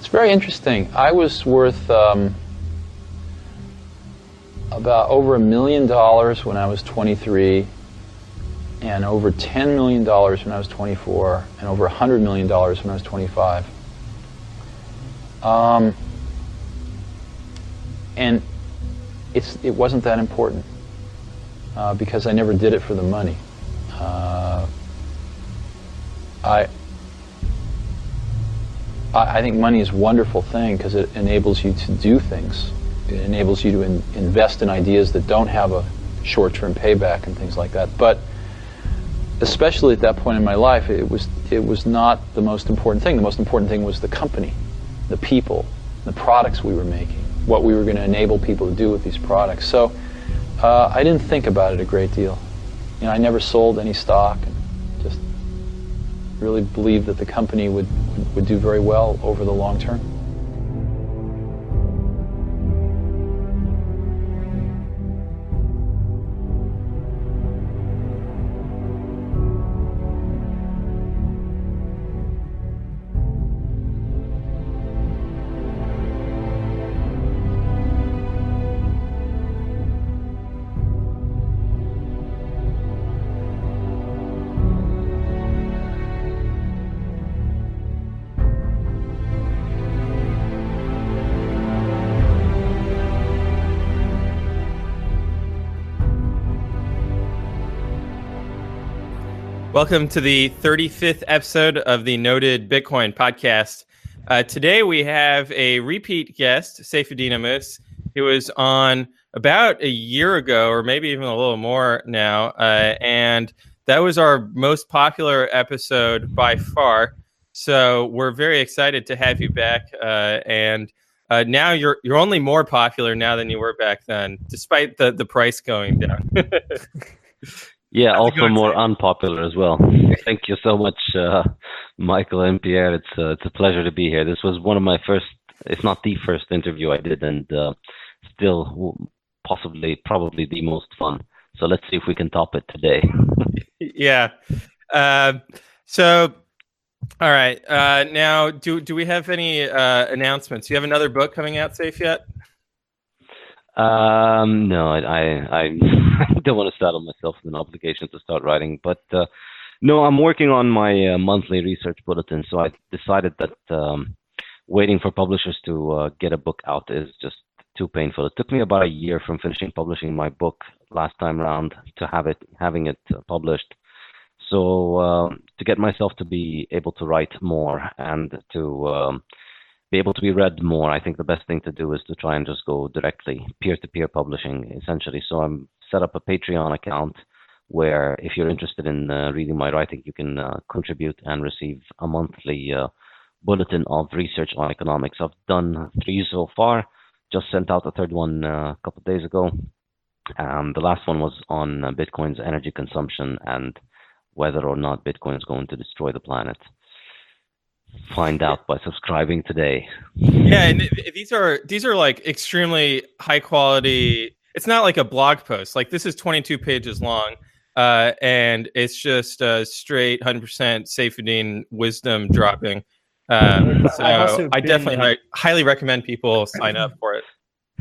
It's very interesting. I was worth um, about over a million dollars when I was 23, and over 10 million dollars when I was 24, and over 100 million dollars when I was 25. Um, and it's it wasn't that important uh, because I never did it for the money. Uh, I I think money is a wonderful thing because it enables you to do things. It enables you to in, invest in ideas that don't have a short-term payback and things like that. But especially at that point in my life, it was it was not the most important thing. The most important thing was the company, the people, the products we were making, what we were going to enable people to do with these products. So uh, I didn't think about it a great deal. You know, I never sold any stock. And just really believed that the company would, would, do very well over the long term. Welcome to the 35th episode of the Noded Bitcoin podcast. Uh, today we have a repeat guest, Saifedean Ammous. He was on about a year ago, or maybe even a little more now, uh, and that was our most popular episode by far. So we're very excited to have you back, uh, and uh, now you're you're only more popular now than you were back then, despite the the price going down. Yeah, also more unpopular as well. Thank you so much, uh, Michael and Pierre. It's uh, it's a pleasure to be here. This was one of my first, if not the first interview I did, and uh, still possibly, probably the most fun. So let's see if we can top it today. yeah. Uh, so, all right. Uh, now, do do we have any uh, announcements? You have another book coming out, safe yet? Um, no, I, I, I don't want to saddle myself with an obligation to start writing, but uh, no, I'm working on my uh, monthly research bulletin. So I decided that um, waiting for publishers to uh, get a book out is just too painful. It took me about a year from finishing publishing my book last time around to have it having it published. So uh, to get myself to be able to write more and to um, be able to be read more, I think the best thing to do is to try and just go directly peer-to-peer publishing, essentially. So I'm set up a Patreon account where, if you're interested in uh, reading my writing, you can uh, contribute and receive a monthly uh, bulletin of research on economics. I've done three so far. Just sent out a third one uh, a couple days ago. Um, the last one was on uh, Bitcoin's energy consumption and whether or not Bitcoin is going to destroy the planet find out by subscribing today. Yeah, and these are these are like extremely high quality. It's not like a blog post. Like this is 22 pages long, uh, and it's just uh, straight 100% Saifedean wisdom dropping. Um, so I, I definitely hi- highly recommend people sign up for it.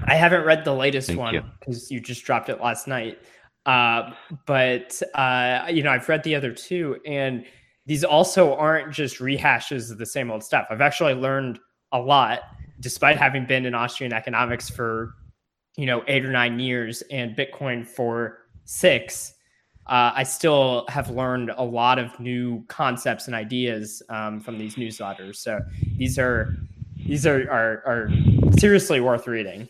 I haven't read the latest Thank one because you. you. just dropped it last night. Uh, but uh, you know, I've read the other two, and these also aren't just rehashes of the same old stuff. I've actually learned a lot, despite having been in Austrian economics for you know eight or nine years and Bitcoin for six. Uh, I still have learned a lot of new concepts and ideas um, from these newsletters. So these are these are, are, are seriously worth reading.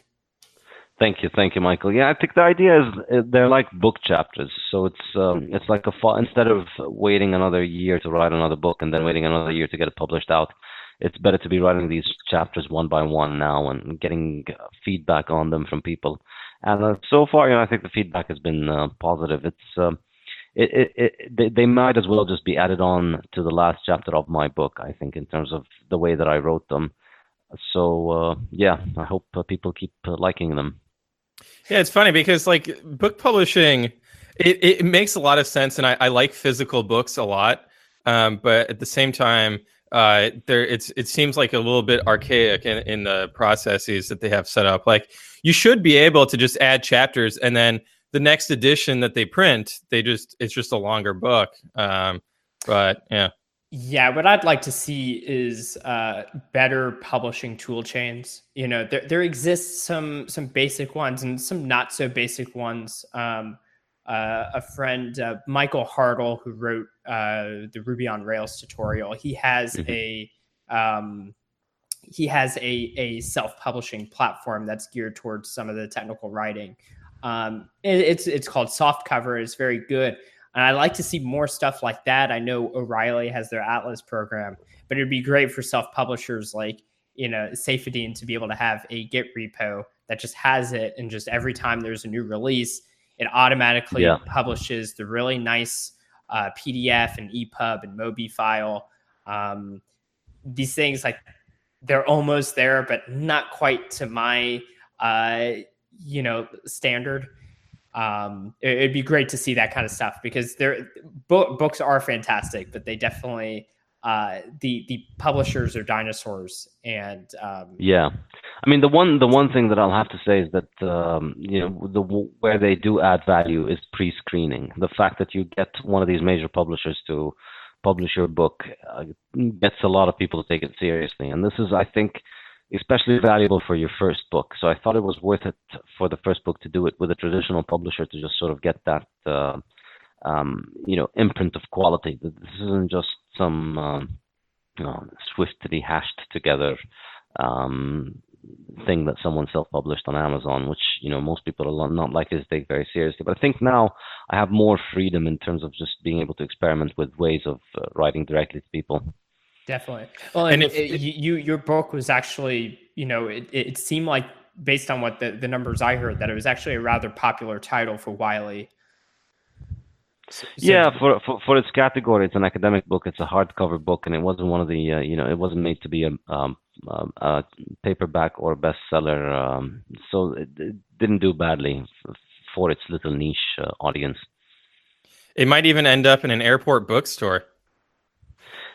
Thank you, thank you, Michael. Yeah, I think the idea is uh, they're like book chapters. So it's um, it's like a fa- instead of waiting another year to write another book and then waiting another year to get it published out, it's better to be writing these chapters one by one now and getting uh, feedback on them from people. And uh, so far, you know, I think the feedback has been uh, positive. It's um, it, it, it, they, they might as well just be added on to the last chapter of my book. I think in terms of the way that I wrote them. So uh, yeah, I hope uh, people keep liking them. Yeah, it's funny because like book publishing, it, it makes a lot of sense, and I, I like physical books a lot. Um, but at the same time, uh, there it's it seems like a little bit archaic in, in the processes that they have set up. Like you should be able to just add chapters and then the next edition that they print, they just it's just a longer book. Um, but yeah. Yeah, what I'd like to see is uh, better publishing tool chains. You know, there there exists some some basic ones and some not so basic ones. Um, uh, a friend, uh, Michael Hartl, who wrote uh, the Ruby on Rails tutorial, he has mm-hmm. a um, he has a a self publishing platform that's geared towards some of the technical writing. Um, it, it's it's called Softcover. It's very good. And I'd like to see more stuff like that. I know O'Reilly has their Atlas program, but it'd be great for self publishers like, you know, Saifedean to be able to have a Git repo that just has it. And just every time there's a new release, it automatically yeah. publishes the really nice uh, PDF and EPUB and Mobi file. Um, these things, like, they're almost there, but not quite to my, uh, you know, standard um, it, would be great to see that kind of stuff because their bo- books are fantastic, but they definitely uh, the the publishers are dinosaurs and um, yeah. I mean the one the one thing that i'll have to say is that um, you know the where they do add value is pre-screening. The fact that you get one of these major publishers to publish your book uh, gets a lot of people to take it seriously. And this is i think especially valuable for your first book. So I thought it was worth it for the first book to do it with a traditional publisher to just sort of get that, uh, um, you know, imprint of quality. This isn't just some um, you know, swiftly hashed together um, thing that someone self-published on Amazon, which you know most people are not likely to take very seriously. But I think now I have more freedom in terms of just being able to experiment with ways of uh, writing directly to people. Definitely. Well, and, and if, it, you your book was actually, you know, it, it seemed like based on what the, the numbers I heard that it was actually a rather popular title for Wiley. So, yeah, for, for for its category, it's an academic book. It's a hardcover book, and it wasn't one of the uh, you know it wasn't made to be a, um, um a paperback or a bestseller. Um, so it, it, didn't do badly for its little niche uh, audience. It might even end up in an airport bookstore.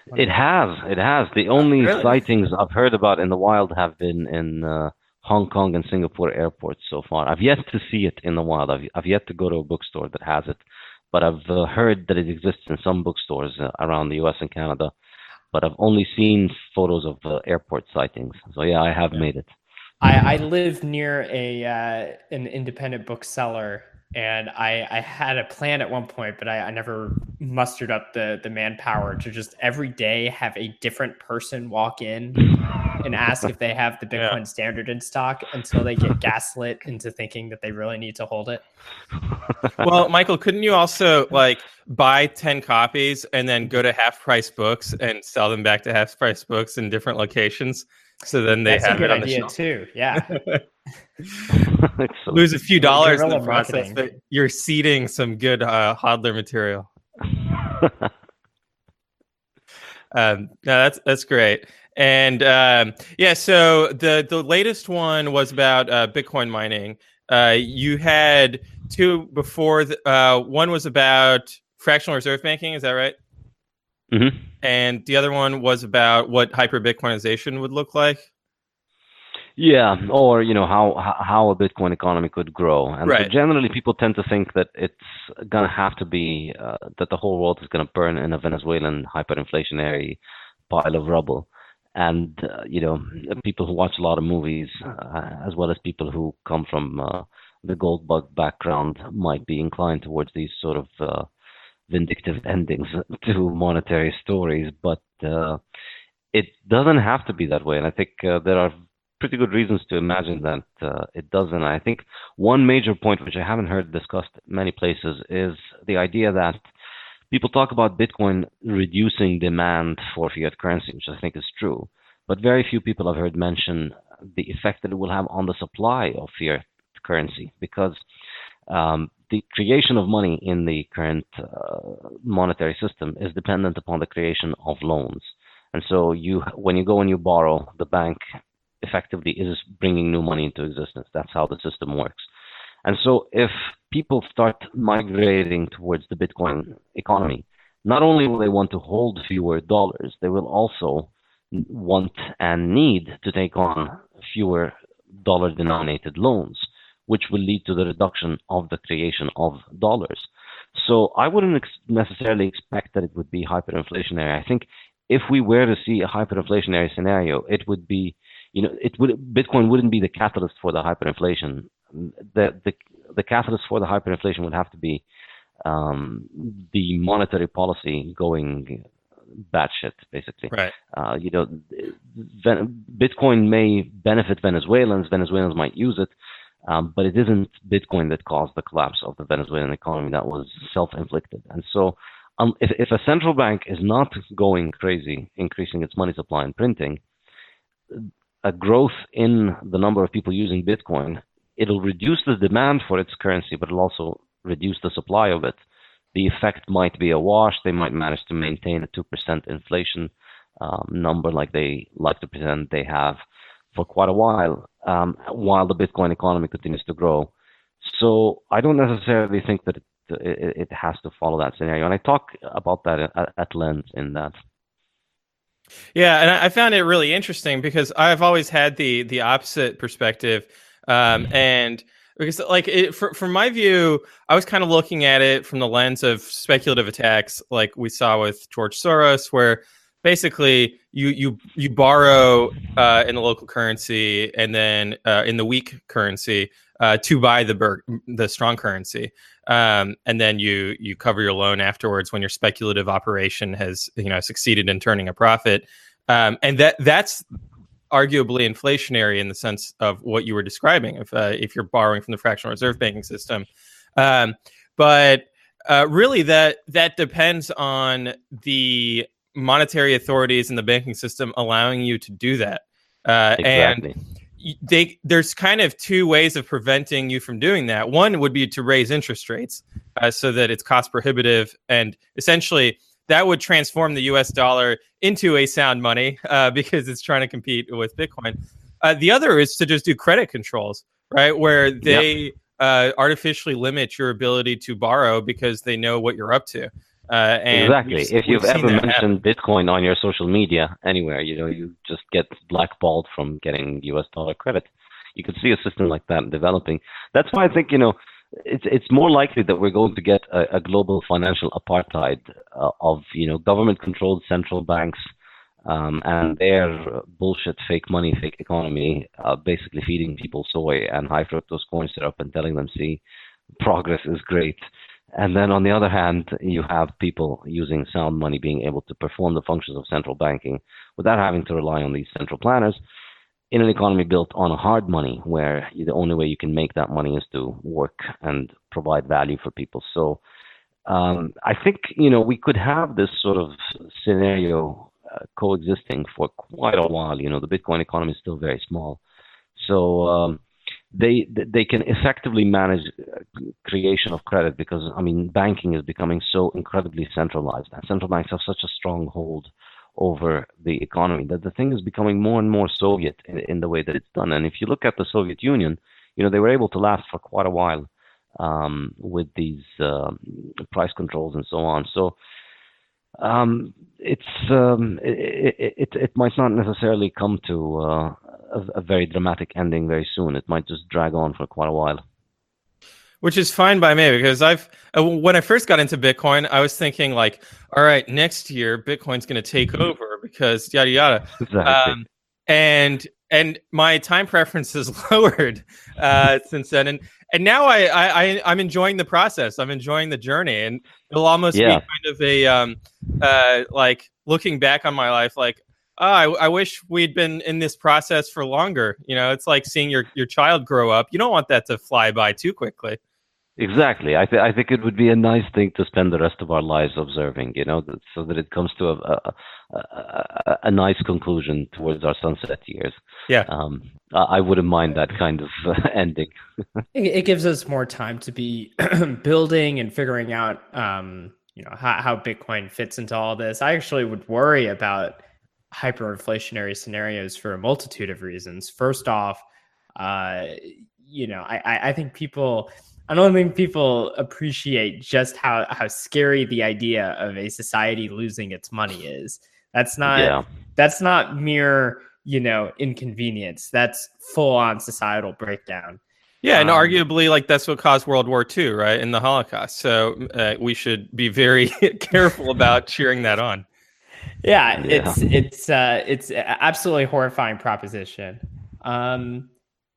It has. It has. The only really? sightings I've heard about in the wild have been in uh, Hong Kong and Singapore airports so far. I've yet to see it in the wild. I've, I've yet to go to a bookstore that has it, but I've uh, heard that it exists in some bookstores uh, around the U.S. and Canada. But I've only seen photos of uh, airport sightings. So yeah, I have made it. I, I live near a uh, an independent bookseller and I, I had a plan at one point, but I, I, never mustered up the the manpower to just every day have a different person walk in and ask if they have the Bitcoin yeah. standard in stock until they get gaslit into thinking that they really need to hold it. Well, Michael, couldn't you also like buy 10 copies and then go to half price books and sell them back to half price books in different locations? So then they That's have a good it on idea the shelf. too. Yeah. Lose a few dollars in the process, but you're seeding some good uh, hodler material. um, no, that's that's great. And um, yeah, so the the latest one was about uh, Bitcoin mining. Uh, you had two before. The, uh, one was about fractional reserve banking. Is that right? Mm-hmm. And the other one was about what hyper Bitcoinization would look like. Yeah, or you know how how a Bitcoin economy could grow, and right. so generally people tend to think that it's gonna have to be uh, that the whole world is gonna burn in a Venezuelan hyperinflationary pile of rubble, and uh, you know people who watch a lot of movies, uh, as well as people who come from uh, the gold bug background, might be inclined towards these sort of uh, vindictive endings to monetary stories, but uh, it doesn't have to be that way, and I think there are pretty good reasons to imagine that uh, it doesn't. I think one major point, which I haven't heard discussed many places, is the idea that people talk about Bitcoin reducing demand for fiat currency, which I think is true. But very few people have heard mention the effect that it will have on the supply of fiat currency because um, the creation of money in the current uh, monetary system is dependent upon the creation of loans. And so you, when you go and you borrow, the bank effectively is bringing new money into existence. That's how the system works. And so if people start migrating towards the Bitcoin economy, not only will they want to hold fewer dollars, they will also want and need to take on fewer dollar denominated loans, which will lead to the reduction of the creation of dollars. So I wouldn't ex- necessarily expect that it would be hyperinflationary. I think if we were to see a hyperinflationary scenario, it would be, you know, it would Bitcoin wouldn't be the catalyst for the hyperinflation. The the the catalyst for the hyperinflation would have to be um, the monetary policy going batshit, basically. Right. Uh, you know, Bitcoin may benefit Venezuelans. Venezuelans might use it, um, but it isn't Bitcoin that caused the collapse of the Venezuelan economy. That was self-inflicted. And so, um, if, if a central bank is not going crazy, increasing its money supply and printing, a growth in the number of people using Bitcoin, it'll reduce the demand for its currency, but it'll also reduce the supply of it. The effect might be a wash. They might manage to maintain a 2% inflation um, number like they like to pretend they have for quite a while, um, while the Bitcoin economy continues to grow. So I don't necessarily think that it, it, it has to follow that scenario. And I talk about that at, at length in that. Yeah, and I found it really interesting because I've always had the the opposite perspective, um, and because like it, for, from my view i was kind of looking at it from the lens of speculative attacks like we saw with george soros where basically you you you borrow uh, in the local currency and then uh, in the weak currency uh, to buy the ber- the strong currency. Um, and then you you cover your loan afterwards when your speculative operation has you know succeeded in turning a profit. Um, and that that's arguably inflationary in the sense of what you were describing if uh, if you're borrowing from the fractional reserve banking system. Um, but uh, really that that depends on the monetary authorities in the banking system allowing you to do that uh, exactly. and they there's kind of two ways of preventing you from doing that one would be to raise interest rates uh, so that it's cost prohibitive and essentially that would transform the US dollar into a sound money uh, because it's trying to compete with Bitcoin. Uh, the other is to just do credit controls, right? Where they yep. uh, artificially limit your ability to borrow because they know what you're up to. Uh, exactly. If you've ever mentioned happen. Bitcoin on your social media anywhere, you know, you just get blackballed from getting US dollar credit. You could see a system like that developing. That's why I think, you know, it's it's more likely that we're going to get a, a global financial apartheid uh, of you know government controlled central banks um, and their bullshit fake money fake economy uh, basically feeding people soy and high fructose corn syrup and telling them see progress is great and then on the other hand you have people using sound money being able to perform the functions of central banking without having to rely on these central planners in an economy built on hard money, where the only way you can make that money is to work and provide value for people. So um, I think you know we could have this sort of scenario uh, coexisting for quite a while. You know, the Bitcoin economy is still very small, so um, they they can effectively manage uh, creation of credit because I mean banking is becoming so incredibly centralized, and central banks have such a strong hold over the economy. That the thing is becoming more and more Soviet in, in, the way that it's done. And if you look at the Soviet Union, you know they were able to last for quite a while um, with these uh, price controls and so on. So um, it's um, it, it, it might not necessarily come to uh, a, a very dramatic ending very soon. It might just drag on for quite a while which is fine by me because I've uh, when I first got into Bitcoin, I was thinking like, all right, next year Bitcoin's going to take mm-hmm. over because yada yada, exactly. um, and and my time preference is lowered uh, since then, and and now I, I I'm enjoying the process. I'm enjoying the journey, and it'll almost yeah. be kind of a um, uh, like looking back on my life, like oh, I, I, wish we'd been in this process for longer. You know, it's like seeing your, your child grow up. You don't want that to fly by too quickly. Exactly. I, th- I think it would be a nice thing to spend the rest of our lives observing, you know, so that it comes to a, a, a, a nice conclusion towards our sunset years. Yeah. Um, I wouldn't mind that kind of uh, ending. it, it, gives us more time to be building and figuring out, um, you know, how, how Bitcoin fits into all this. I actually would worry about hyperinflationary scenarios for a multitude of reasons. First off, uh, you know, I, I think people I don't think people appreciate just how how scary the idea of a society losing its money is. That's not yeah. that's not mere you know inconvenience. That's full on societal breakdown. Yeah, and um, arguably, like that's what caused World War II, right, in the Holocaust. So uh, we should be very careful about cheering that on. Yeah, yeah. it's it's uh, it's absolutely horrifying proposition. Um,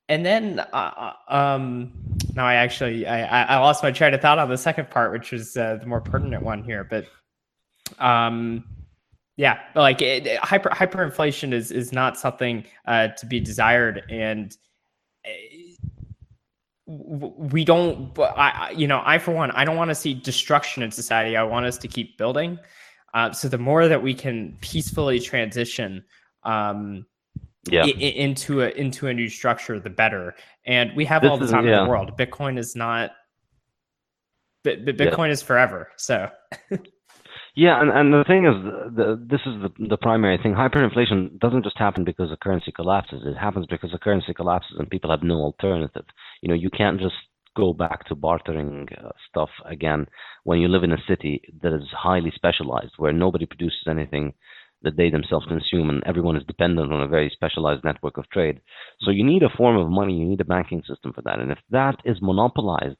and then uh, uh, um, now I actually I, I lost my train of thought on the second part, which was uh, the more pertinent one here. But um, yeah, like it, hyper hyperinflation is is not something uh, to be desired, and uh, we don't. I you know I for one I don't want to see destruction in society. I want us to keep building. Uh, so the more that we can peacefully transition. Um, yeah. I- into a into a new structure, the better. And we have this all the time yeah. in the world. Bitcoin is not. But Bitcoin yeah. is forever. So. yeah, and, and the thing is, the, this is the the primary thing. Hyperinflation doesn't just happen because the currency collapses. It happens because the currency collapses and people have no alternative. You know, you can't just go back to bartering uh, stuff again when you live in a city that is highly specialized where nobody produces anything that they themselves consume, and everyone is dependent on a very specialized network of trade. So you need a form of money, you need a banking system for that. And if that is monopolized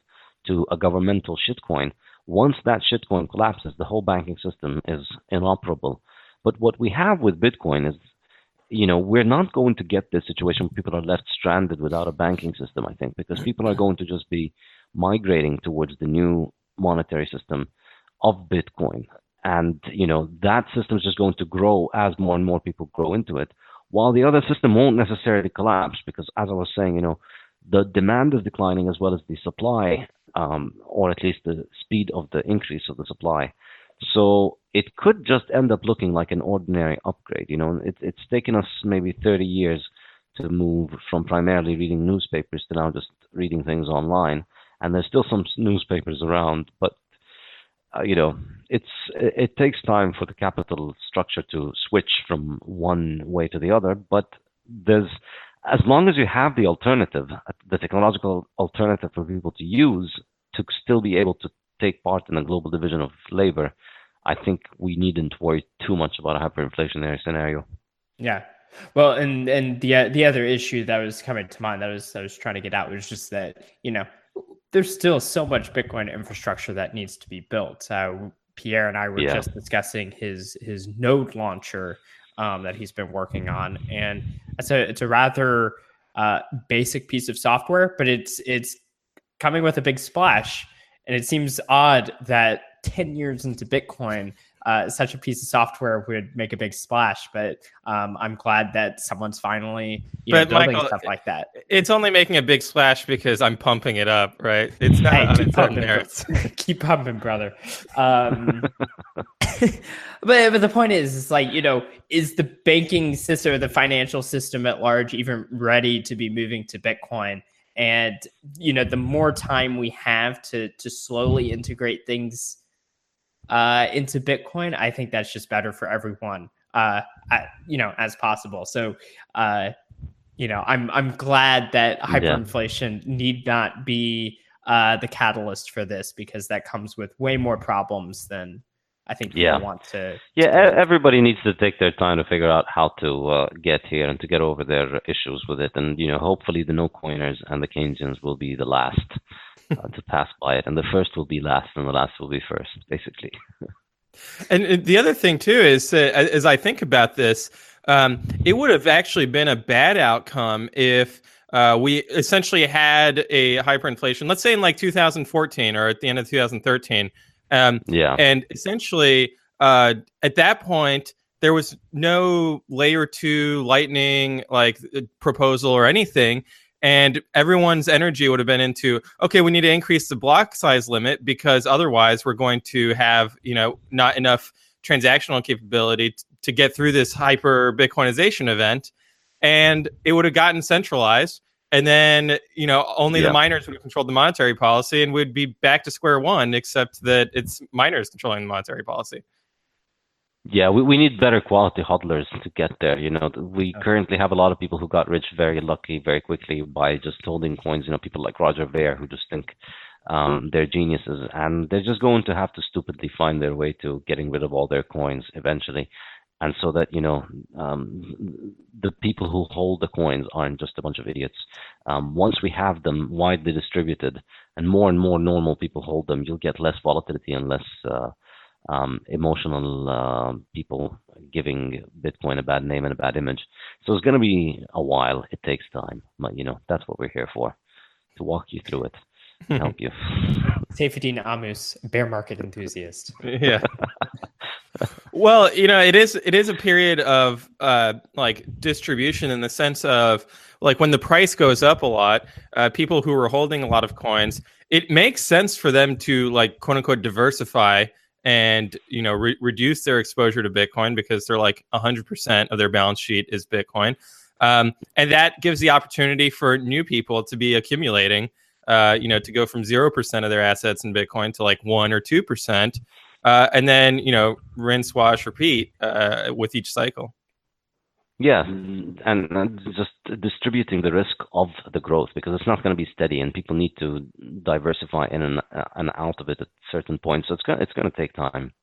to a governmental shitcoin, once that shitcoin collapses, the whole banking system is inoperable. But what we have with Bitcoin is, you know, we're not going to get this situation where people are left stranded without a banking system, I think, because people are going to just be migrating towards the new monetary system of Bitcoin and you know that system is just going to grow as more and more people grow into it while the other system won't necessarily collapse because as i was saying you know the demand is declining as well as the supply um, or at least the speed of the increase of the supply. So it could just end up looking like an ordinary upgrade you know it, it's taken us maybe 30 years to move from primarily reading newspapers to now just reading things online. And there's still some newspapers around but uh, you know, it's it takes time for the capital structure to switch from one way to the other. But there's as long as you have the alternative, the technological alternative for people to use to still be able to take part in a global division of labor, I think we needn't worry too much about a hyperinflationary scenario. Yeah. Well, and and the the other issue that was coming to mind that was I was trying to get out was just that you know there's still so much Bitcoin infrastructure that needs to be built. Uh, Pierre and I were yeah. just discussing his his node launcher um, that he's been working on, and it's a it's a rather uh, basic piece of software, but it's it's coming with a big splash, and it seems odd that ten years into Bitcoin, uh, such a piece of software would make a big splash. But um, I'm glad that someone's finally you know, building Michael, stuff like that. It's only making a big splash because I'm pumping it up, right? It's not hey, keep, pumping, keep pumping, brother. Um, but, but the point is, it's like you know, is the banking system or the financial system at large even ready to be moving to Bitcoin? And you know, the more time we have to to slowly integrate things uh, into Bitcoin, I think that's just better for everyone, uh, you know, as possible. So, uh, you know, I'm I'm glad that hyperinflation yeah. need not be uh, the catalyst for this because that comes with way more problems than I think people yeah. want to. Yeah, to everybody needs to take their time to figure out how to uh, get here and to get over their issues with it. And you know, hopefully, the no coiners and the Keynesians will be the last uh, to pass by it, and the first will be last, and the last will be first, basically. and the other thing too is, uh, as I think about this, um, it would have actually been a bad outcome if. Uh, we essentially had a hyperinflation, let's say in like 2014 or at the end of 2013. Um, yeah. And essentially, uh, at that point, there was no layer two lightning like proposal or anything and everyone's energy would have been into okay we need to increase the block size limit because otherwise we're going to have you know not enough transactional capability t- to get through this hyper bitcoinization event and it would have gotten centralized and then you know only yeah. the miners would have controlled the monetary policy and we'd be back to square one except that it's miners controlling the monetary policy yeah, we, we need better quality hodlers to get there. You know, we okay. currently have a lot of people who got rich very lucky, very quickly by just holding coins. You know, people like Roger Ver who just think Um, they're geniuses, and they're just going to have to stupidly find their way to getting rid of all their coins eventually and so that you know um, the people who hold the coins aren't just a bunch of idiots. Um, once we have them widely distributed, and more and more normal people hold them, you'll get less volatility and less uh, um, emotional uh, people giving Bitcoin a bad name and a bad image. So it's going to be a while. It takes time, but you know that's what we're here for, to walk you through it, help you. Saifedean Ammous, bear market enthusiast. Yeah. Well, you know, it is it is a period of uh, like distribution in the sense of like when the price goes up a lot, uh, people who are holding a lot of coins, it makes sense for them to like quote unquote diversify and you know re- reduce their exposure to Bitcoin because they're like 100% of their balance sheet is Bitcoin, um, and that gives the opportunity for new people to be accumulating. Uh, you know, to go from zero percent of their assets in Bitcoin to like one or two percent, uh, and then you know rinse, wash, repeat uh, with each cycle. Yeah, and, and, just distributing the risk of the growth because it's not going to be steady, and people need to diversify in and, uh, and out of it at certain points. So it's going it's going to take time.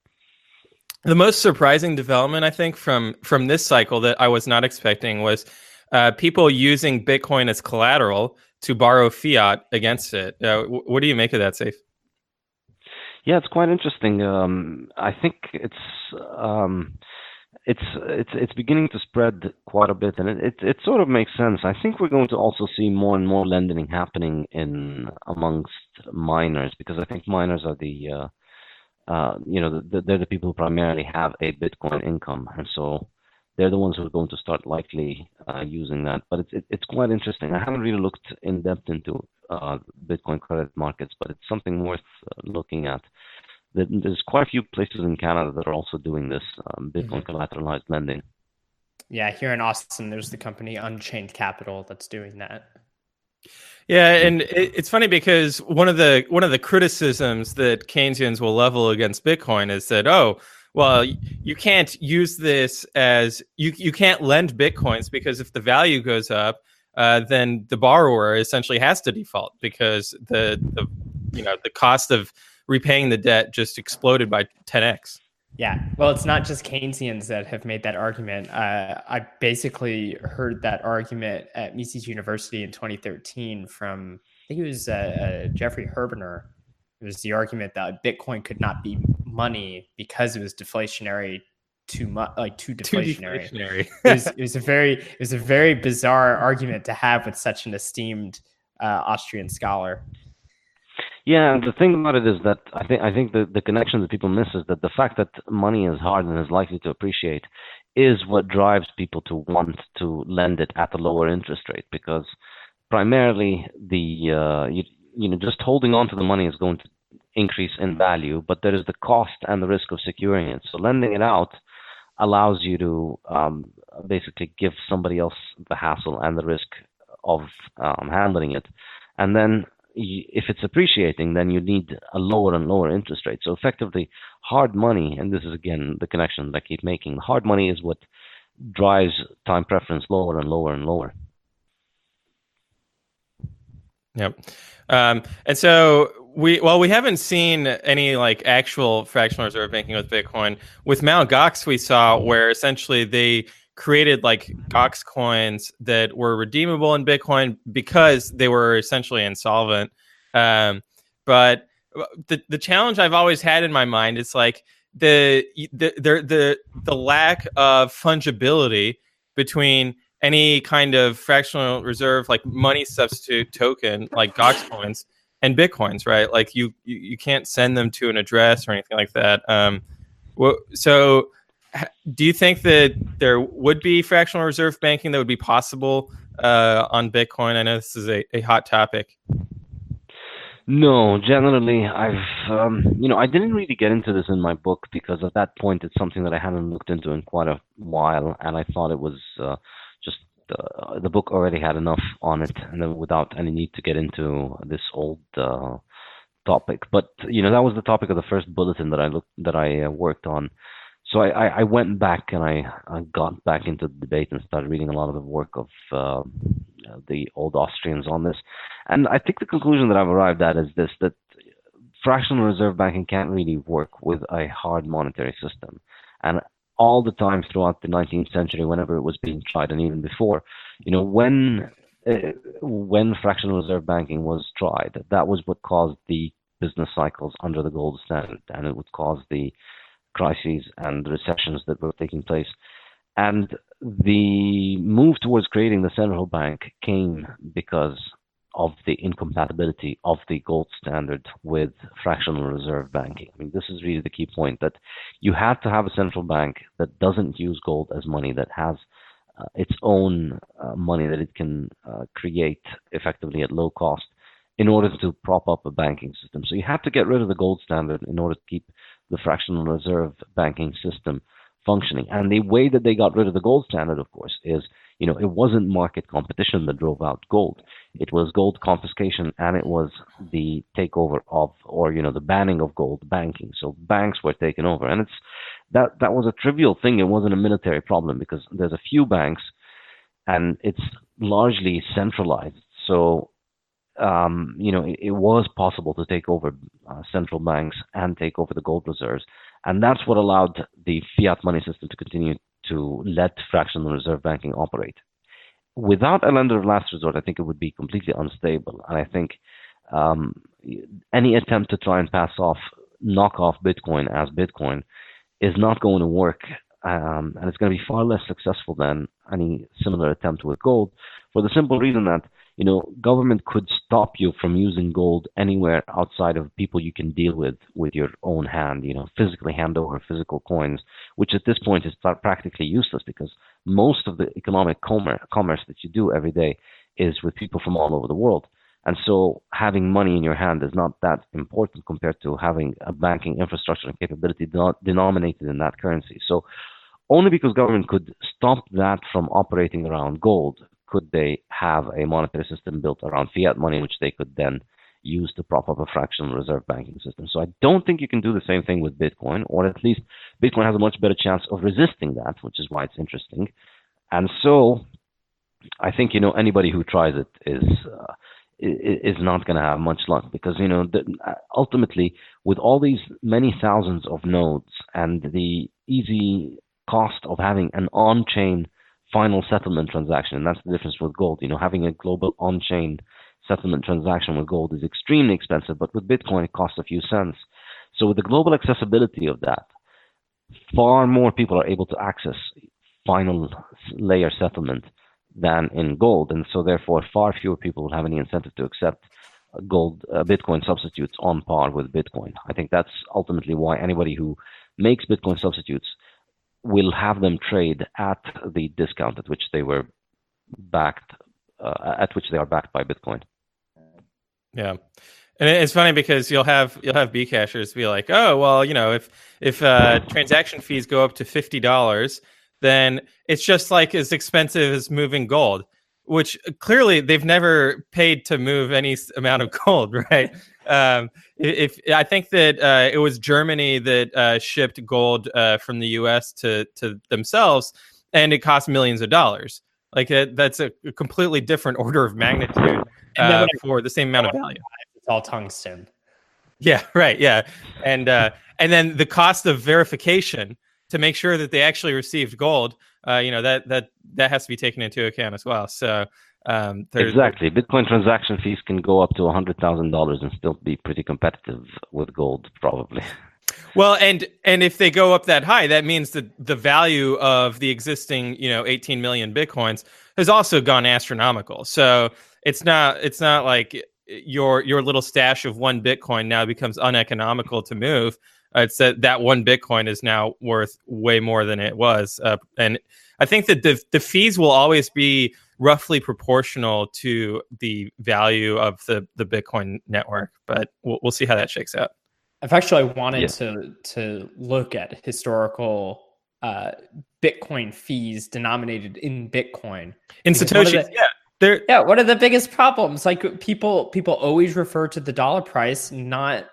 The most surprising development, I think, from from this cycle that I was not expecting was uh, people using Bitcoin as collateral to borrow fiat against it. Uh, what do you make of that, Saif? Yeah, it's quite interesting. Um, I think it's um, it's it's it's beginning to spread quite a bit, and it, it, it sort of makes sense. I think we're going to also see more and more lending happening in amongst miners because I think miners are the uh, uh, you know the, they're the people who primarily have a Bitcoin income, and so they're the ones who are going to start likely uh, using that. But it's it, it's quite interesting. I haven't really looked in depth into uh, Bitcoin credit markets, but it's something worth uh, looking at. There's quite a few places in Canada that are also doing this um, Bitcoin mm-hmm. collateralized lending. Yeah, here in Austin, there's the company Unchained Capital that's doing that. Yeah, and it's funny because one of the one of the criticisms that Keynesians will level against Bitcoin is that oh, well, you can't use this as you you can't lend bitcoins because if the value goes up, uh, then the borrower essentially has to default because the the you know the cost of repaying the debt just exploded by 10x. Yeah, well, it's not just Keynesians that have made that argument. Uh, I basically heard that argument at Mises University in 2013 from I think it was uh, uh, Jeffrey Herbener. It was the argument that Bitcoin could not be money because it was deflationary too much like too deflationary, too deflationary. it, was, it, was, a very it was a very bizarre argument to have with such an esteemed uh, austrian scholar yeah the thing about it is that i think i think the, the connection that people miss is that the fact that money is hard and is likely to appreciate is what drives people to want to lend it at a lower interest rate because primarily the uh, you, you know just holding on to the money is going to increase in value, but there is the cost and the risk of securing it. So lending it out allows you to um, basically give somebody else the hassle and the risk of um, handling it. And then if it's appreciating, then you need a lower and lower interest rate. So effectively, hard money, and this is again the connection that I keep making, hard money is what drives time preference lower and lower and lower. Yep. Um, and so we well, we haven't seen any like actual fractional reserve banking with Bitcoin. With Mt. Gox, we saw where essentially they created like Gox coins that were redeemable in Bitcoin because they were essentially insolvent. Um, but the the challenge I've always had in my mind is like the the the the, the lack of fungibility between any kind of fractional reserve like money substitute token like Gox coins and bitcoins, right? Like you, you, you can't send them to an address or anything like that. Um, so do you think that there would be fractional reserve banking that would be possible uh, on Bitcoin? I know this is a, a hot topic. No, generally, I've um, you know I didn't really get into this in my book because at that point it's something that I hadn't looked into in quite a while, and I thought it was uh, the the book already had enough on it, and without any need to get into this old uh, topic. But you know, that was the topic of the first bulletin that I looked that I uh, worked on. So I, I, I, went back and I, I, got back into the debate and started reading a lot of the work of uh, the old Austrians on this. And I think the conclusion that I've arrived at is this: that fractional reserve banking can't really work with a hard monetary system. And all the time throughout the 19th century, whenever it was being tried, and even before, you know, when uh, when fractional reserve banking was tried, that was what caused the business cycles under the gold standard, and it would cause the crises and recessions that were taking place. And the move towards creating the central bank came because of the incompatibility of the gold standard with fractional reserve banking. I mean, this is really the key point that you have to have a central bank that doesn't use gold as money, that has uh, its own uh, money that it can uh, create effectively at low cost in order to prop up a banking system. So you have to get rid of the gold standard in order to keep the fractional reserve banking system functioning. And the way that they got rid of the gold standard, of course, is you know it wasn't market competition that drove out gold. It was gold confiscation and it was the takeover of or you know the banning of gold banking. So banks were taken over, and it's that that was a trivial thing. It wasn't a military problem because there's a few banks, and it's largely centralized. So um, you know, it, it, was possible to take over uh, central banks and take over the gold reserves. And that's what allowed the fiat money system to continue to let fractional reserve banking operate. Without a lender of last resort, I think it would be completely unstable. And I think um, any attempt to try and pass off, knock off Bitcoin as Bitcoin is not going to work. Um, and it's going to be far less successful than any similar attempt with gold for the simple reason that you know, government could stop you from using gold anywhere outside of people you can deal with with your own hand, you know, physically hand over physical coins, which at this point is practically useless because most of the economic commerce that you do every day is with people from all over the world. And so having money in your hand is not that important compared to having a banking infrastructure and capability denominated in that currency. So only because government could stop that from operating around gold could they have a monetary system built around fiat money, which they could then use to prop up a fractional reserve banking system. So I don't think you can do the same thing with Bitcoin, or at least Bitcoin has a much better chance of resisting that, which is why it's interesting. And so I think you know anybody who tries it is uh, is not going to have much luck because you know ultimately with all these many thousands of nodes and the easy cost of having an on-chain final settlement transaction. And that's the difference with gold. You know, having a global on-chain settlement transaction with gold is extremely expensive, but with Bitcoin, it costs a few cents. So with the global accessibility of that, far more people are able to access final layer settlement than in gold, and so therefore far fewer people will have any incentive to accept gold uh, Bitcoin substitutes on par with Bitcoin. I think that's ultimately why anybody who makes Bitcoin substitutes will have them trade at the discount at which they were backed, uh, at which they are backed by Bitcoin. Yeah. And it's funny because you'll have you'll have B cashers be like, oh well, you know, if if uh, transaction fees go up to fifty dollars, then it's just like as expensive as moving gold which clearly they've never paid to move any amount of gold, right? Um, if, if, I think that uh, it was Germany that uh, shipped gold uh, from the U.S. to to themselves, and it cost millions of dollars. Like that's a completely different order of magnitude uh, for the same amount of value. It's all tungsten. Yeah, right. Yeah, and uh, and then the cost of verification to make sure that they actually received gold uh, you know that that that has to be taken into account as well. So um, exactly, Bitcoin transaction fees can go up to hundred thousand dollars and still be pretty competitive with gold, probably. Well, and and if they go up that high, that means that the value of the existing, you know, 18 million bitcoins has also gone astronomical. So it's not it's not like your your little stash of one bitcoin now becomes uneconomical to move uh, it's that that one Bitcoin is now worth way more than it was, uh, and I think that the the fees will always be roughly proportional to the value of the the Bitcoin network. But we'll, we'll see how that shakes out. I've actually wanted yeah. to to look at historical uh, Bitcoin fees denominated in Bitcoin. In Satoshi, yeah. They're, yeah, what are the biggest problems? Like people people always refer to the dollar price, not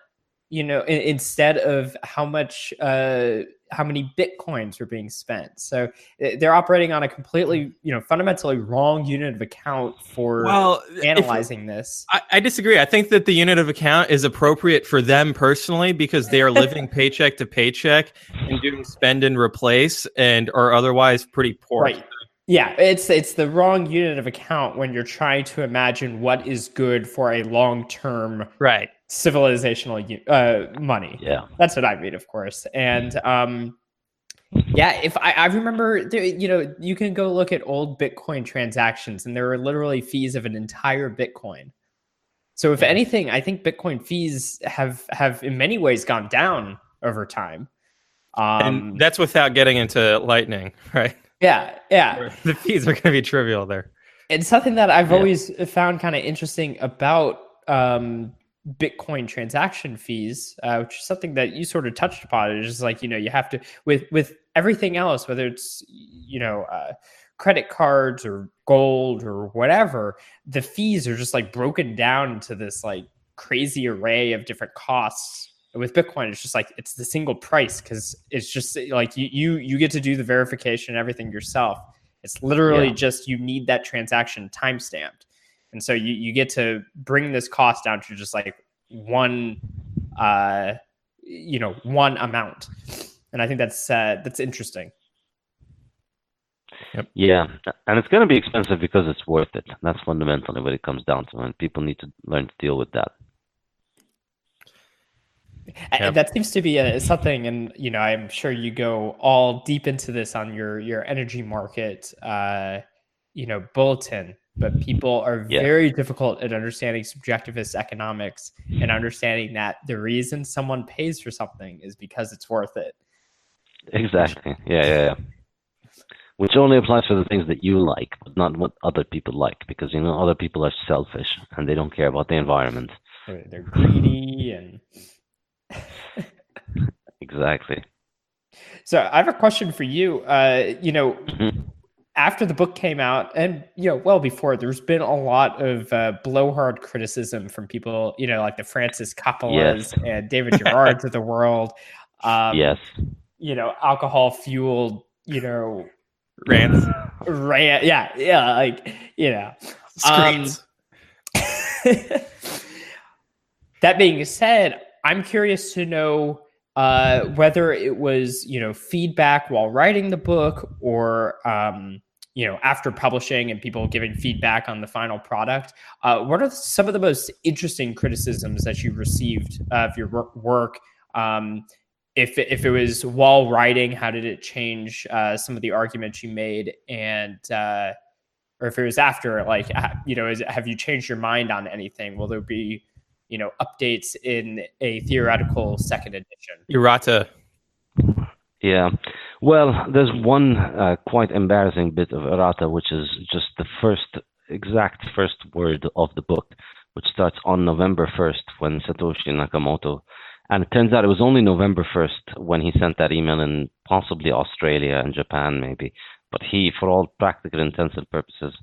you know, in, instead of how much uh, how many bitcoins are being spent. So eh, they're operating on a completely, you know, fundamentally wrong unit of account for well, analyzing if, this. I, I, disagree. I think that the unit of account is appropriate for them personally because they are living paycheck to paycheck and doing spend and replace and are otherwise pretty poor. Right. Yeah, it's it's the wrong unit of account when you're trying to imagine what is good for a long term right civilizational uh, money. Yeah, that's what I mean, of course. And um, yeah, if I, I remember, there, you know, you can go look at old Bitcoin transactions, and there are literally fees of an entire Bitcoin. So, if anything, I think Bitcoin fees have have in many ways gone down over time. Um, and that's without getting into Lightning, right? Yeah, yeah. The fees are going to be trivial there. It's something that I've yeah. always found kind of interesting about um, Bitcoin transaction fees, uh, which is something that you sort of touched upon. It's just like you know you have to with with everything else, whether it's you know uh, credit cards or gold or whatever, the fees are just like broken down into this like crazy array of different costs with bitcoin it's just like it's the single price because it's just like you, you you get to do the verification and everything yourself it's literally yeah. just you need that transaction time stamped and so you, you get to bring this cost down to just like one uh you know one amount and i think that's uh that's interesting Yep. Yeah, and it's going to be expensive because it's worth it. That's fundamentally what it comes down to, and people need to learn to deal with that. Yep. That seems to be a, something, and you know, I'm sure you go all deep into this on your your energy market, uh, you know, bulletin. But people are yeah. very difficult at understanding subjectivist economics and understanding that the reason someone pays for something is because it's worth it. Exactly. Yeah, yeah, yeah. Which only applies for the things that you like, but not what other people like, because you know other people are selfish and they don't care about the environment. They're greedy and exactly. So I have a question for you. Uh, you know, mm-hmm. After the book came out, and you know, well before, there's been a lot of uh, blowhard criticism from people. You know, like the Frances Coppolas yes. and David Gerards of the world. Um, yes. You know, alcohol fueled. You know, rants. Rant. Yeah, yeah. Like you know, screens. Um, that being said, I'm curious to know uh, whether it was you know feedback while writing the book or um, you know after publishing and people giving feedback on the final product. Uh, what are some of the most interesting criticisms that you received of your work? Um, if if it was while writing, how did it change uh, some of the arguments you made and uh, or if it was after, like you know, is, have you changed your mind on anything? Will there be you know updates in a theoretical second edition. Errata. Yeah, well, there's one uh, quite embarrassing bit of errata, which is just the first exact first word of the book, which starts on November 1st when Satoshi Nakamoto. And it turns out it was only November 1st when he sent that email in possibly Australia and Japan, maybe. But he, for all practical intents and purposes,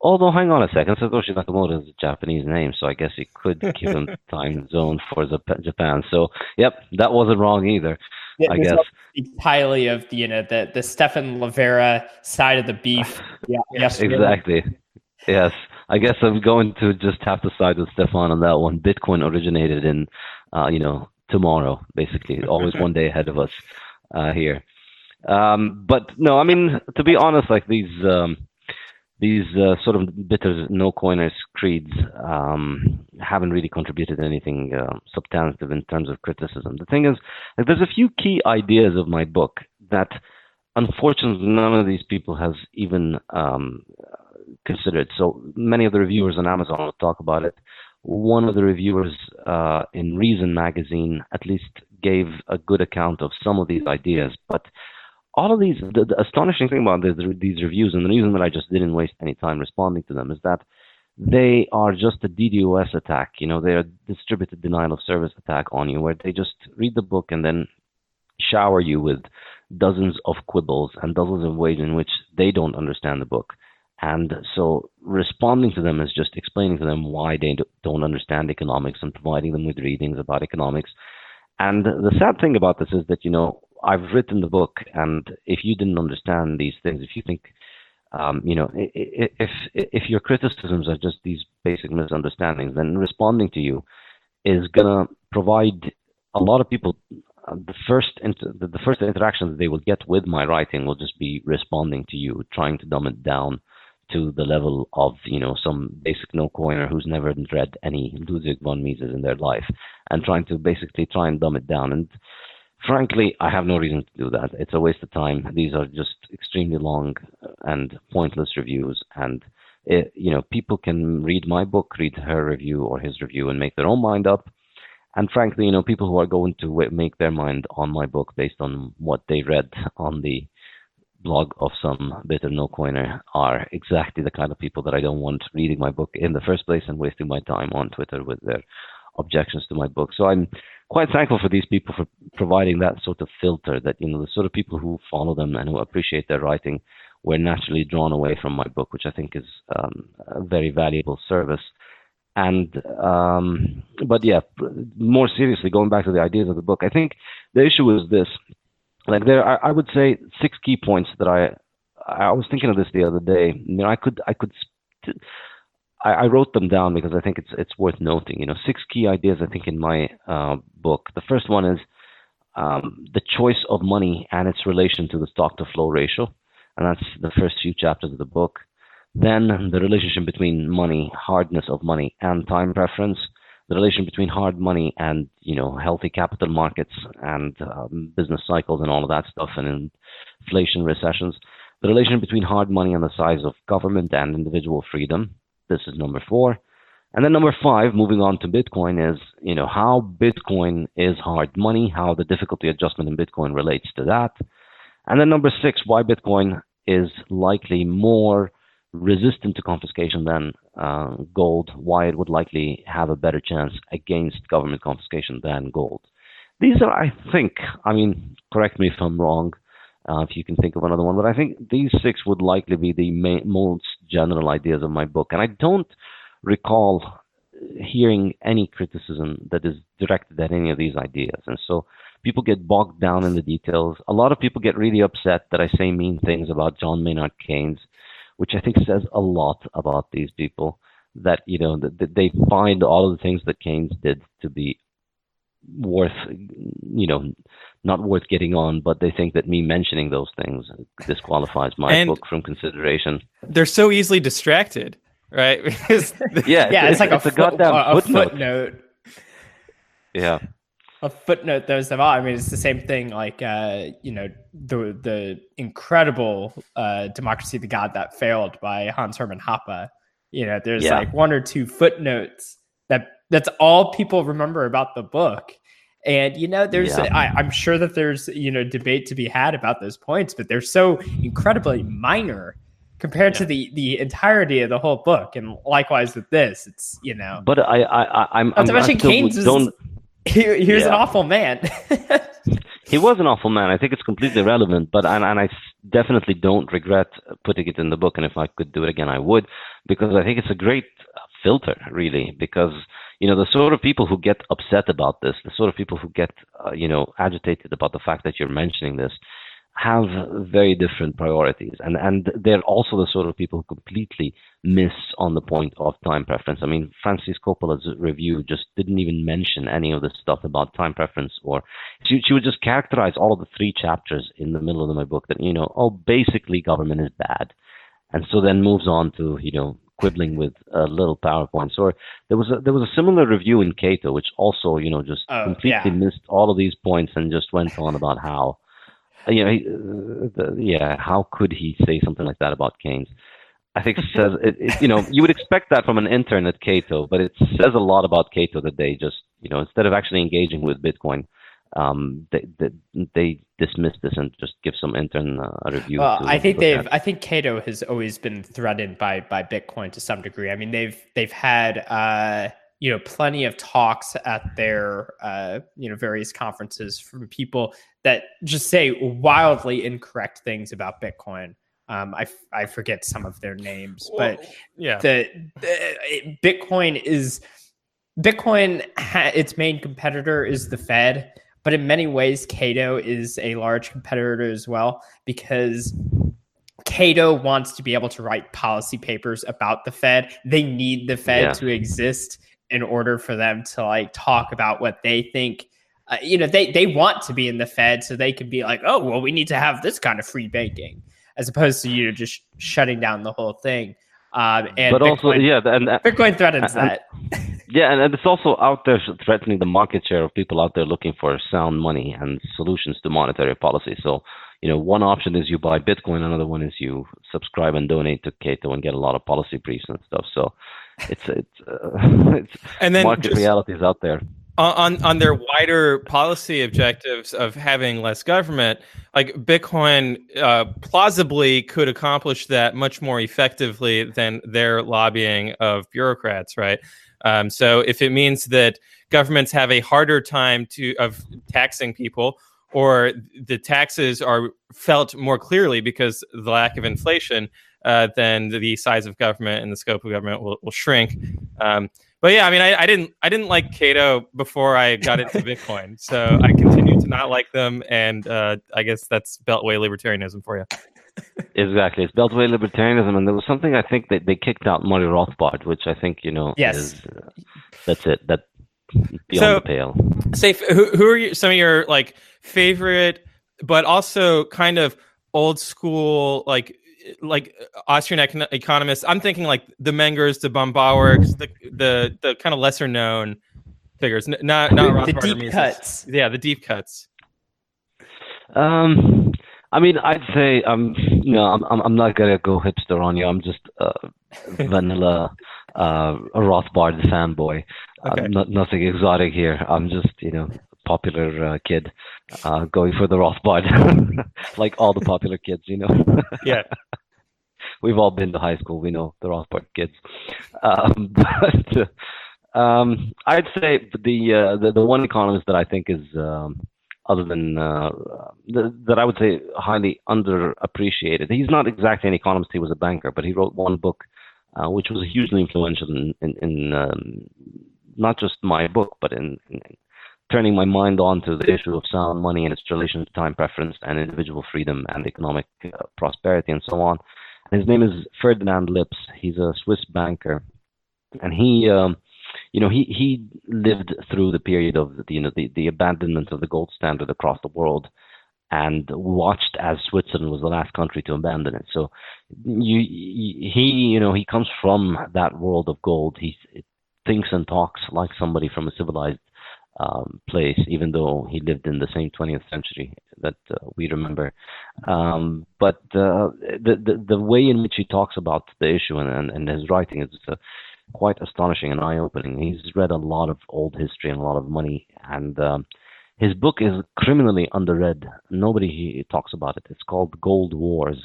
Although, hang on a second, Satoshi Nakamoto is a Japanese name, so I guess you could give him time zone for the, Japan. So, yep, that wasn't wrong either. Yeah, I guess highly of the you know the the Stephan Livera side of the beef. Yeah, yes, exactly. Yes, I guess I'm going to just have to side with Stephan on that one. Bitcoin originated in, uh, you know, tomorrow, basically, always one day ahead of us uh, here. Um, but no, I mean, to be honest, like these. Um, these uh, sort of bitter no coiners creeds um, haven't really contributed anything uh, substantive in terms of criticism. The thing is, there's a few key ideas of my book that unfortunately none of these people has even um, considered. So many of the reviewers on Amazon will talk about it. One of the reviewers uh, in Reason magazine at least gave a good account of some of these ideas, but all of these, the, the astonishing thing about these reviews, and the reason that I just didn't waste any time responding to them is that they are just a DDoS attack. You know, they're a distributed denial of service attack on you, where they just read the book and then shower you with dozens of quibbles and dozens of ways in which they don't understand the book. And so responding to them is just explaining to them why they don't understand economics and providing them with readings about economics. And the sad thing about this is that, you know, I've written the book, and if you didn't understand these things, if you think, um, you know, if if your criticisms are just these basic misunderstandings, then responding to you is gonna provide a lot of people uh, the first inter- the first interaction that they will get with my writing will just be responding to you, trying to dumb it down to the level of you know some basic no coiner who's never read any Ludwig von Mises in their life, and trying to basically try and dumb it down. And frankly, I have no reason to do that. It's a waste of time. These are just extremely long and pointless reviews, and it, you know people can read my book, read her review or his review, and make their own mind up and frankly, you know, people who are going to make their mind on my book based on what they read on the blog of some bitter no coiner are exactly the kind of people that I don't want reading my book in the first place and wasting my time on Twitter with their objections to my book. So I'm quite thankful for these people for providing that sort of filter that, you know, the sort of people who follow them and who appreciate their writing were naturally drawn away from my book, which I think is um, a very valuable service. And um, but yeah, more seriously, going back to the ideas of the book, I think the issue is this: like there, I, I would say six key points that I I was thinking of this the other day. You know, I could I could I, I wrote them down because I think it's it's worth noting. You know, six key ideas I think in my uh, book. The first one is um, the choice of money and its relation to the stock to flow ratio, and that's the first few chapters of the book. Then the relationship between money, hardness of money, and time preference. The relation between hard money and you know healthy capital markets and um, business cycles and all of that stuff, and inflation, recessions. The relation between hard money and the size of government and individual freedom. This is number four. And then number five, moving on to Bitcoin, is you know how Bitcoin is hard money, how the difficulty adjustment in Bitcoin relates to that. And then number six, why Bitcoin is likely more resistant to confiscation than uh, gold, why it would likely have a better chance against government confiscation than gold. These are, I think, I mean, correct me if I'm wrong, uh, if you can think of another one, but I think these six would likely be the main, most general ideas of my book. And I don't recall hearing any criticism that is directed at any of these ideas. And so people get bogged down in the details. A lot of people get really upset that I say mean things about John Maynard Keynes which I think says a lot about these people. That you know that they find all of the things that Keynes did to be worth, you know, not worth getting on, but they think that me mentioning those things disqualifies my and book from consideration. They're so easily distracted, right? yeah, yeah, it's, it's like it's a, a, goddamn a footnote. footnote. Yeah a footnote those of all. I mean, it's the same thing. Like uh, you know, the the incredible uh, democracy the God that failed by Hans Hermann Hoppe. You know, there's yeah. like one or two footnotes that that's all people remember about the book. And you know, there's yeah. I, I'm sure that there's you know debate to be had about those points, but they're so incredibly minor compared yeah. to the the entirety of the whole book. And likewise with this, it's you know. But I I I'm, I'm, I'm Keynes don't he, he was yeah. an awful man. he was an awful man. I think it's completely irrelevant, but and, and I definitely don't regret putting it in the book. And if I could do it again, I would, because I think it's a great filter, really. Because you know the sort of people who get upset about this, the sort of people who get uh, you know agitated about the fact that you're mentioning this, have very different priorities and and they're also the sort of people who completely miss on the point of time preference i mean frances coppola's review just didn't even mention any of this stuff about time preference or she, she would just characterize all of the three chapters in the middle of my book that you know oh basically government is bad and so then moves on to you know quibbling with uh, little powerpoints or there was a there was a similar review in cato which also you know just oh, completely yeah. missed all of these points and just went on about how you know, uh, the, yeah, how could he say something like that about Keynes? I think it says, it, it, you know, you would expect that from an intern at Cato, but it says a lot about Cato that they just, you know, instead of actually engaging with Bitcoin, um, they, they, they dismiss this and just give some intern uh, a review. Well, I think they've, at. I think Cato has always been threatened by by Bitcoin to some degree. I mean, they've they've had. Uh, you know plenty of talks at their uh, you know various conferences from people that just say wildly incorrect things about Bitcoin. Um, I, I forget some of their names, but yeah, the, the Bitcoin is Bitcoin. Ha, its main competitor is the Fed, but in many ways, Cato is a large competitor as well because Cato wants to be able to write policy papers about the Fed. They need the Fed yeah. to exist in order for them to like talk about what they think. Uh, you know, they they want to be in the Fed so they can be like, oh, well, we need to have this kind of free banking, as opposed to you know just shutting down the whole thing. Um, and but Bitcoin, also, yeah, and uh, Bitcoin threatens and, that. Yeah, and it's also out there threatening the market share of people out there looking for sound money and solutions to monetary policy. So, you know, one option is you buy Bitcoin, another one is you subscribe and donate to Cato and get a lot of policy briefs and stuff. So, it's it's, uh, it's and then market realities out there on on their wider policy objectives of having less government, like Bitcoin uh, plausibly could accomplish that much more effectively than their lobbying of bureaucrats, right? Um, so if it means that governments have a harder time to of taxing people, or the taxes are felt more clearly because the lack of inflation, uh, then the size of government and the scope of government will, will shrink. Um, but yeah, I mean, I, I, didn't I didn't like Cato before I got into Bitcoin, so I continue to not like them, and uh, I guess that's Beltway libertarianism for you. Exactly, it's Beltway libertarianism, and there was something I think that they kicked out Murray Rothbard, which I think you know, yes, is, uh, that's it. That beyond so, the pale. Saif. Who, who are you, some of your like favorite, but also kind of old school like like Austrian econ- economists. I'm thinking like the Mengers, the Böhm-Bawerks, the the the kind of lesser known figures, not not the, the deep cuts. Yeah, the deep cuts. Um, I mean, I'd say I'm, you know, I'm I'm not gonna go hipster on you. I'm just uh, vanilla, uh, a Rothbard fanboy. Okay. Uh, not, nothing exotic here. I'm just, you know, popular uh, kid uh, going for the Rothbard, like all the popular kids, you know. yeah. We've all been to high school. We know the Rothbard kids. Um, but um, I'd say the, uh, the, the one economist that I think is um, other than uh, the, that I would say highly underappreciated. He's not exactly an economist. He was a banker, but he wrote one book uh, which was hugely influential in, in, in um, not just my book, but in, in, turning my mind on to the issue of sound money and its relation to time preference and individual freedom and economic uh, prosperity and so on. His name is Ferdinand Lips. He's a Swiss banker, and he, um, you know, he he lived through the period of the, you know the, the abandonment of the gold standard across the world, and watched as Switzerland was the last country to abandon it. So, you, he, you know, he comes from that world of gold. He thinks and talks like somebody from a civilized um, place, even though he lived in the same 20th century that uh, we remember. Um, but uh, the, the, the way in which he talks about the issue and, and, and his writing is uh, quite astonishing and eye-opening. He's read a lot of old history and a lot of money, and um, his book is criminally underread. Nobody talks about it. It's called Gold Wars.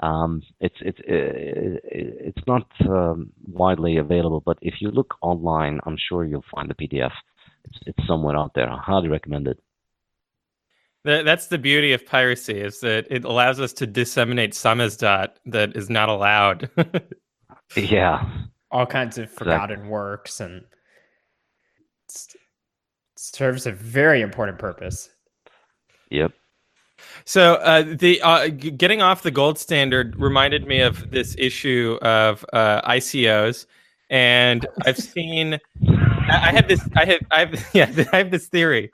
Um, it's it's uh, it's not um, widely available, but if you look online, I'm sure you'll find the PDF it's, it's somewhere out there. I highly recommend it. That's the beauty of piracy is that it allows us to disseminate samizdat that is not allowed. yeah. All kinds of forgotten exactly. works and serves a very important purpose. Yep. So uh, the uh, getting off the gold standard reminded me of this issue of uh, ICOs, and I've seen I have this. I have. I have. Yeah. I have this theory.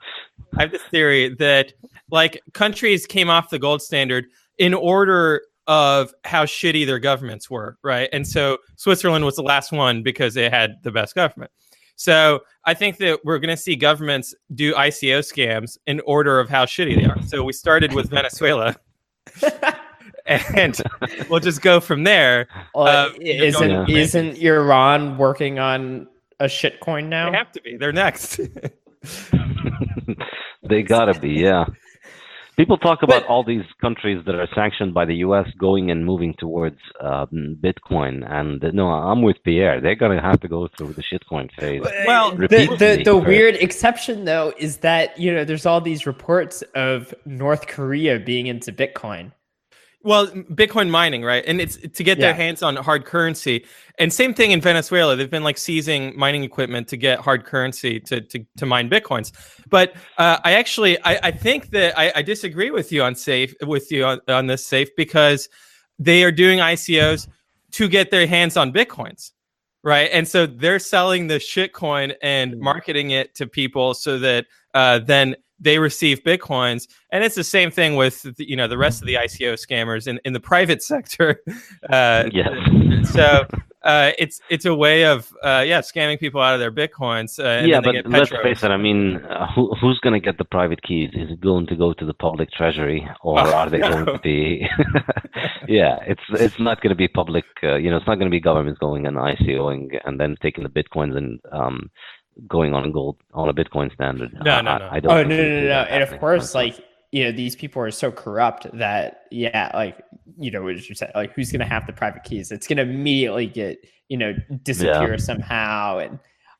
I have this theory that like countries came off the gold standard in order of how shitty their governments were, right? And so Switzerland was the last one because it had the best government. So I think that we're going to see governments do ICO scams in order of how shitty they are. So we started with Venezuela. and we'll just go from there. Well, um, isn't isn't Iran working on a shitcoin now? They have to be. They're next. they gotta be, yeah. People talk about but, all these countries that are sanctioned by the U.S. going and moving towards um, Bitcoin, and no, I'm with Pierre. They're gonna have to go through the shitcoin phase. Well, the the, the weird exception though is that you know there's all these reports of North Korea being into Bitcoin. Well, Bitcoin mining, right? And it's to get Yeah. their hands on hard currency. And same thing in Venezuela. They've been like seizing mining equipment to get hard currency to to, to mine bitcoins. But uh, I actually I, I think that I, I disagree with you on Saif with you on, on this Saif because they are doing ICOs to get their hands on bitcoins. Right. And so they're selling the shitcoin and marketing it to people so that uh, then they receive bitcoins and it's the same thing with the, you know the rest of the ico scammers in, in the private sector uh, Yes. so uh, it's it's a way of uh, yeah scamming people out of their bitcoins uh, yeah, but let's face it. I mean, uh, who, who's going to get the private keys? Is it going to go to the public treasury, or Oh, are they no. going to be? yeah, it's it's not going to be public. Uh, you know, it's not going to be governments going and ICOing and then taking the bitcoins and um, going on a gold on a Bitcoin standard. No, I- no, I- no. I don't Oh no, no, no, no! And of happening. course, like you know, these people are so corrupt that yeah, like you know, as you said, like who's gonna have the private keys? It's gonna immediately get you know disappear somehow, and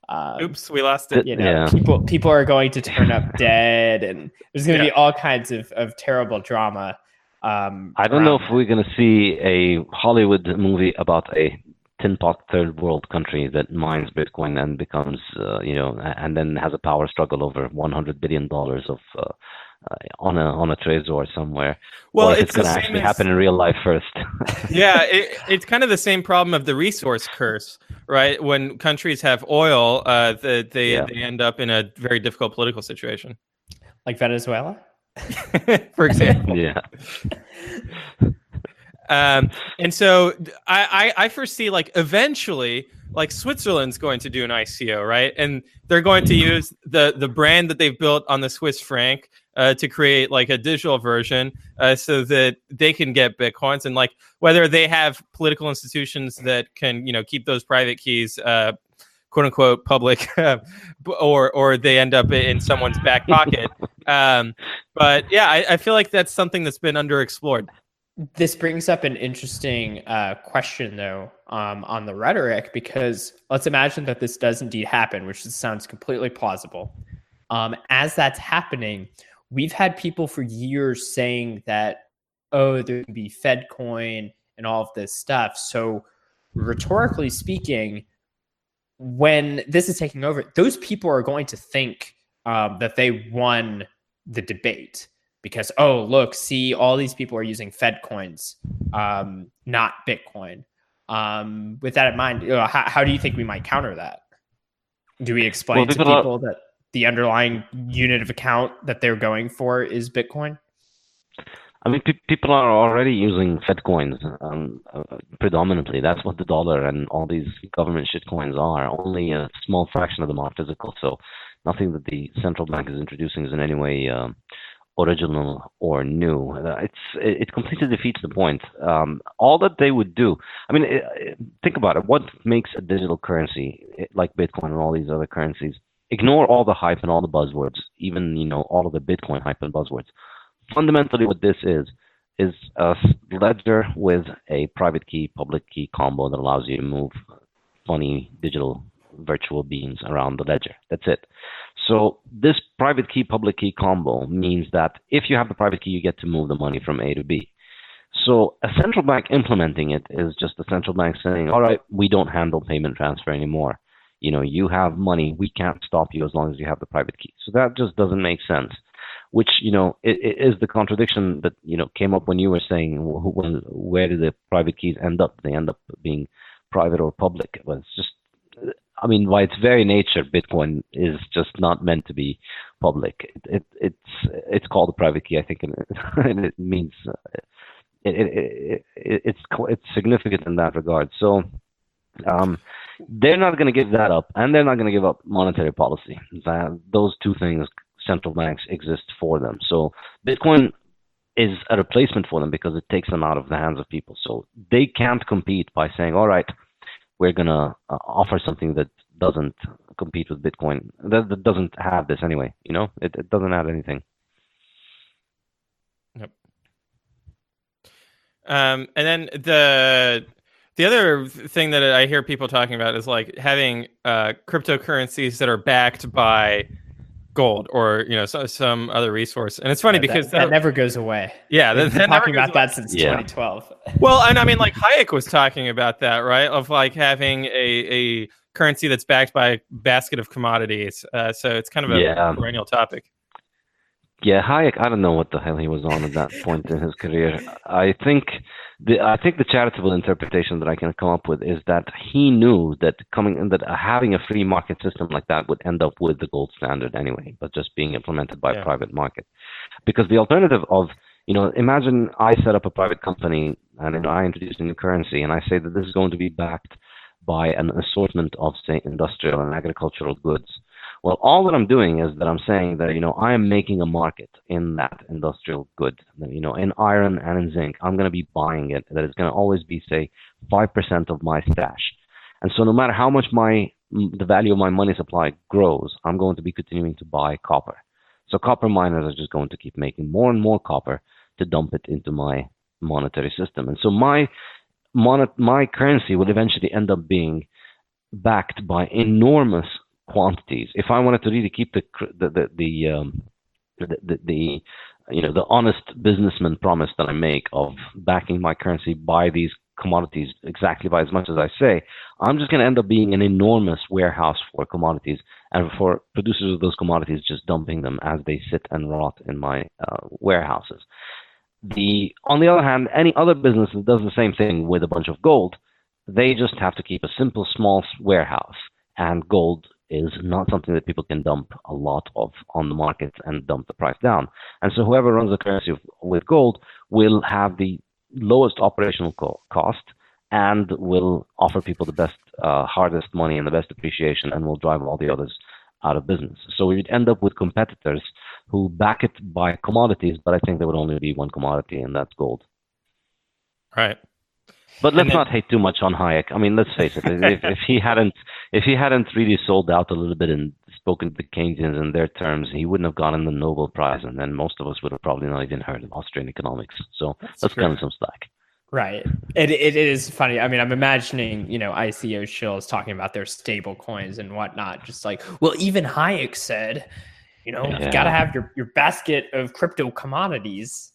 um, oops we lost it you know, Yeah. people people are going to turn up dead, and there's gonna be all kinds of of terrible drama. Um, I don't know if we're going to see a Hollywood movie about a tin pot third world country that mines Bitcoin and becomes, uh, you know, and then has a power struggle over 100 billion dollars of uh, uh, on a on a trezor somewhere. well or if it's, it's going to actually as- happen in real life first. yeah, it, it's kind of the same problem of the resource curse, right? When countries have oil, uh, the, they Yeah. they end up in a very difficult political situation. like Venezuela. For example, yeah. Um, and so I, I I foresee like eventually like Switzerland's going to do an ICO, right? And they're going to use the the brand that they've built on the Swiss franc uh, to create like a digital version, uh, so that they can get bitcoins and like whether they have political institutions that can you know keep those private keys. Uh, quote unquote public uh, or or they end up in someone's back pocket um but yeah I, I feel like that's something that's been underexplored This brings up an interesting uh, question, though, um, on the rhetoric, because let's imagine that this does indeed happen, which sounds completely plausible. Um, as that's happening, we've had people for years saying that, oh, there can be Fed coin and all of this stuff. So, rhetorically speaking, when this is taking over, those people are going to think um, that they won the debate because oh look see all these people are using fed coins um, not bitcoin um, with that in mind you know, how, how do you think we might counter that do we explain Well, to people that the underlying unit of account that they're going for is bitcoin I mean, pe- people are already using Fed coins um, uh, predominantly. That's what the dollar and all these government shit coins are. Only a small fraction of them are physical. So nothing that the central bank is introducing is in any way um, original or new. Uh, It's it, completely defeats the point. Um, all that they would do. I mean, think about it. What makes a digital currency eh, like Bitcoin and all these other currencies? Ignore all the hype and all the buzzwords, even you know all of the Bitcoin hype and buzzwords fundamentally what this is is a ledger with a private key public key combo that allows you to move funny digital virtual beings around the ledger that's it so this private key public key combo means that if you have the private key you get to move the money from a to b so a central bank implementing it is just the central bank saying all right we don't handle payment transfer anymore you know you have money we can't stop you as long as you have the private key so that just doesn't make sense which you know it, it is the contradiction that you know came up when you were saying wh- when, where do the private keys end up? They end up being private or public. Well, it's just, I mean, by its very nature, Bitcoin is just not meant to be public. It, it it's it's called a private key, I think, and it, and it means it, it's it's significant in that regard. So. Um, they're not going to give that up, and they're not going to give up monetary policy. That, those two things central banks exist for them. So Bitcoin is a replacement for them because it takes them out of the hands of people. So they can't compete by saying, "All right, we're gonna uh, offer something that doesn't compete with Bitcoin. That, that doesn't have this anyway. You know, it, it doesn't add anything." Um, and then the the other thing that I hear people talking about is like having uh, cryptocurrencies that are backed by gold or you know so, some other resource. And it's funny Yeah, because that, that never goes away. yeah, that, We've been that never talking goes about away. that since Yeah. 2012. Well, and I mean, like Hayek was talking about that, right? Of like having a, a currency that's backed by a basket of commodities. Uh, so it's kind of a Yeah. perennial topic. Yeah, Hayek. I don't know what the hell he was on at that point in his career. I think the I think the charitable interpretation that I can come up with is that he knew that coming that having a free market system like that would end up with the gold standard anyway, but just being implemented by Yeah. a private market. Because the alternative of you know, imagine I set up a private company and then I introduce a new currency and I say that this is going to be backed by an assortment of say industrial and agricultural goods. Well, all that I'm doing is that I'm saying that, you know, I am making a market in that industrial good, you know, in iron and in zinc. I'm going to be buying it. That it's going to always be, say, 5% of my stash. And so no matter how much my the value of my money supply grows, I'm going to be continuing to buy copper. So copper miners are just going to keep making more and more copper to dump it into my monetary system. And so my monet, my currency will eventually end up being backed by enormous quantities. If I wanted to really keep the the the, the um, the, the, the you know the honest businessman promise that I make of backing my currency by these commodities exactly by as much as I say, I'm just going to end up being an enormous warehouse for commodities and for producers of those commodities just dumping them as they sit and rot in my uh, warehouses. The on the other hand, any other business that does the same thing with a bunch of gold, they just have to keep a simple small warehouse, and gold is not something that people can dump a lot of on the market and dump the price down. And so whoever runs the currency with gold will have the lowest operational co- cost and will offer people the best, uh, hardest money and the best appreciation and will drive all the others out of business. So we would end up with competitors who back it by commodities, but I think there would only be one commodity, and that's gold. Right. But let's then- not hate too much on Hayek. I mean, let's face it. if, if he hadn't, if he hadn't really sold out a little bit and spoken to the Keynesians in their terms, he wouldn't have gotten the Nobel Prize, and then most of us would have probably not even heard of Austrian economics. So let's true. cut him some slack. Right. It, it, it is funny. I mean, I'm imagining, you know, ICO shills talking about their stable coins and whatnot. Just like, well, even Hayek said, you know, Yeah. you've got to have your, your basket of crypto commodities.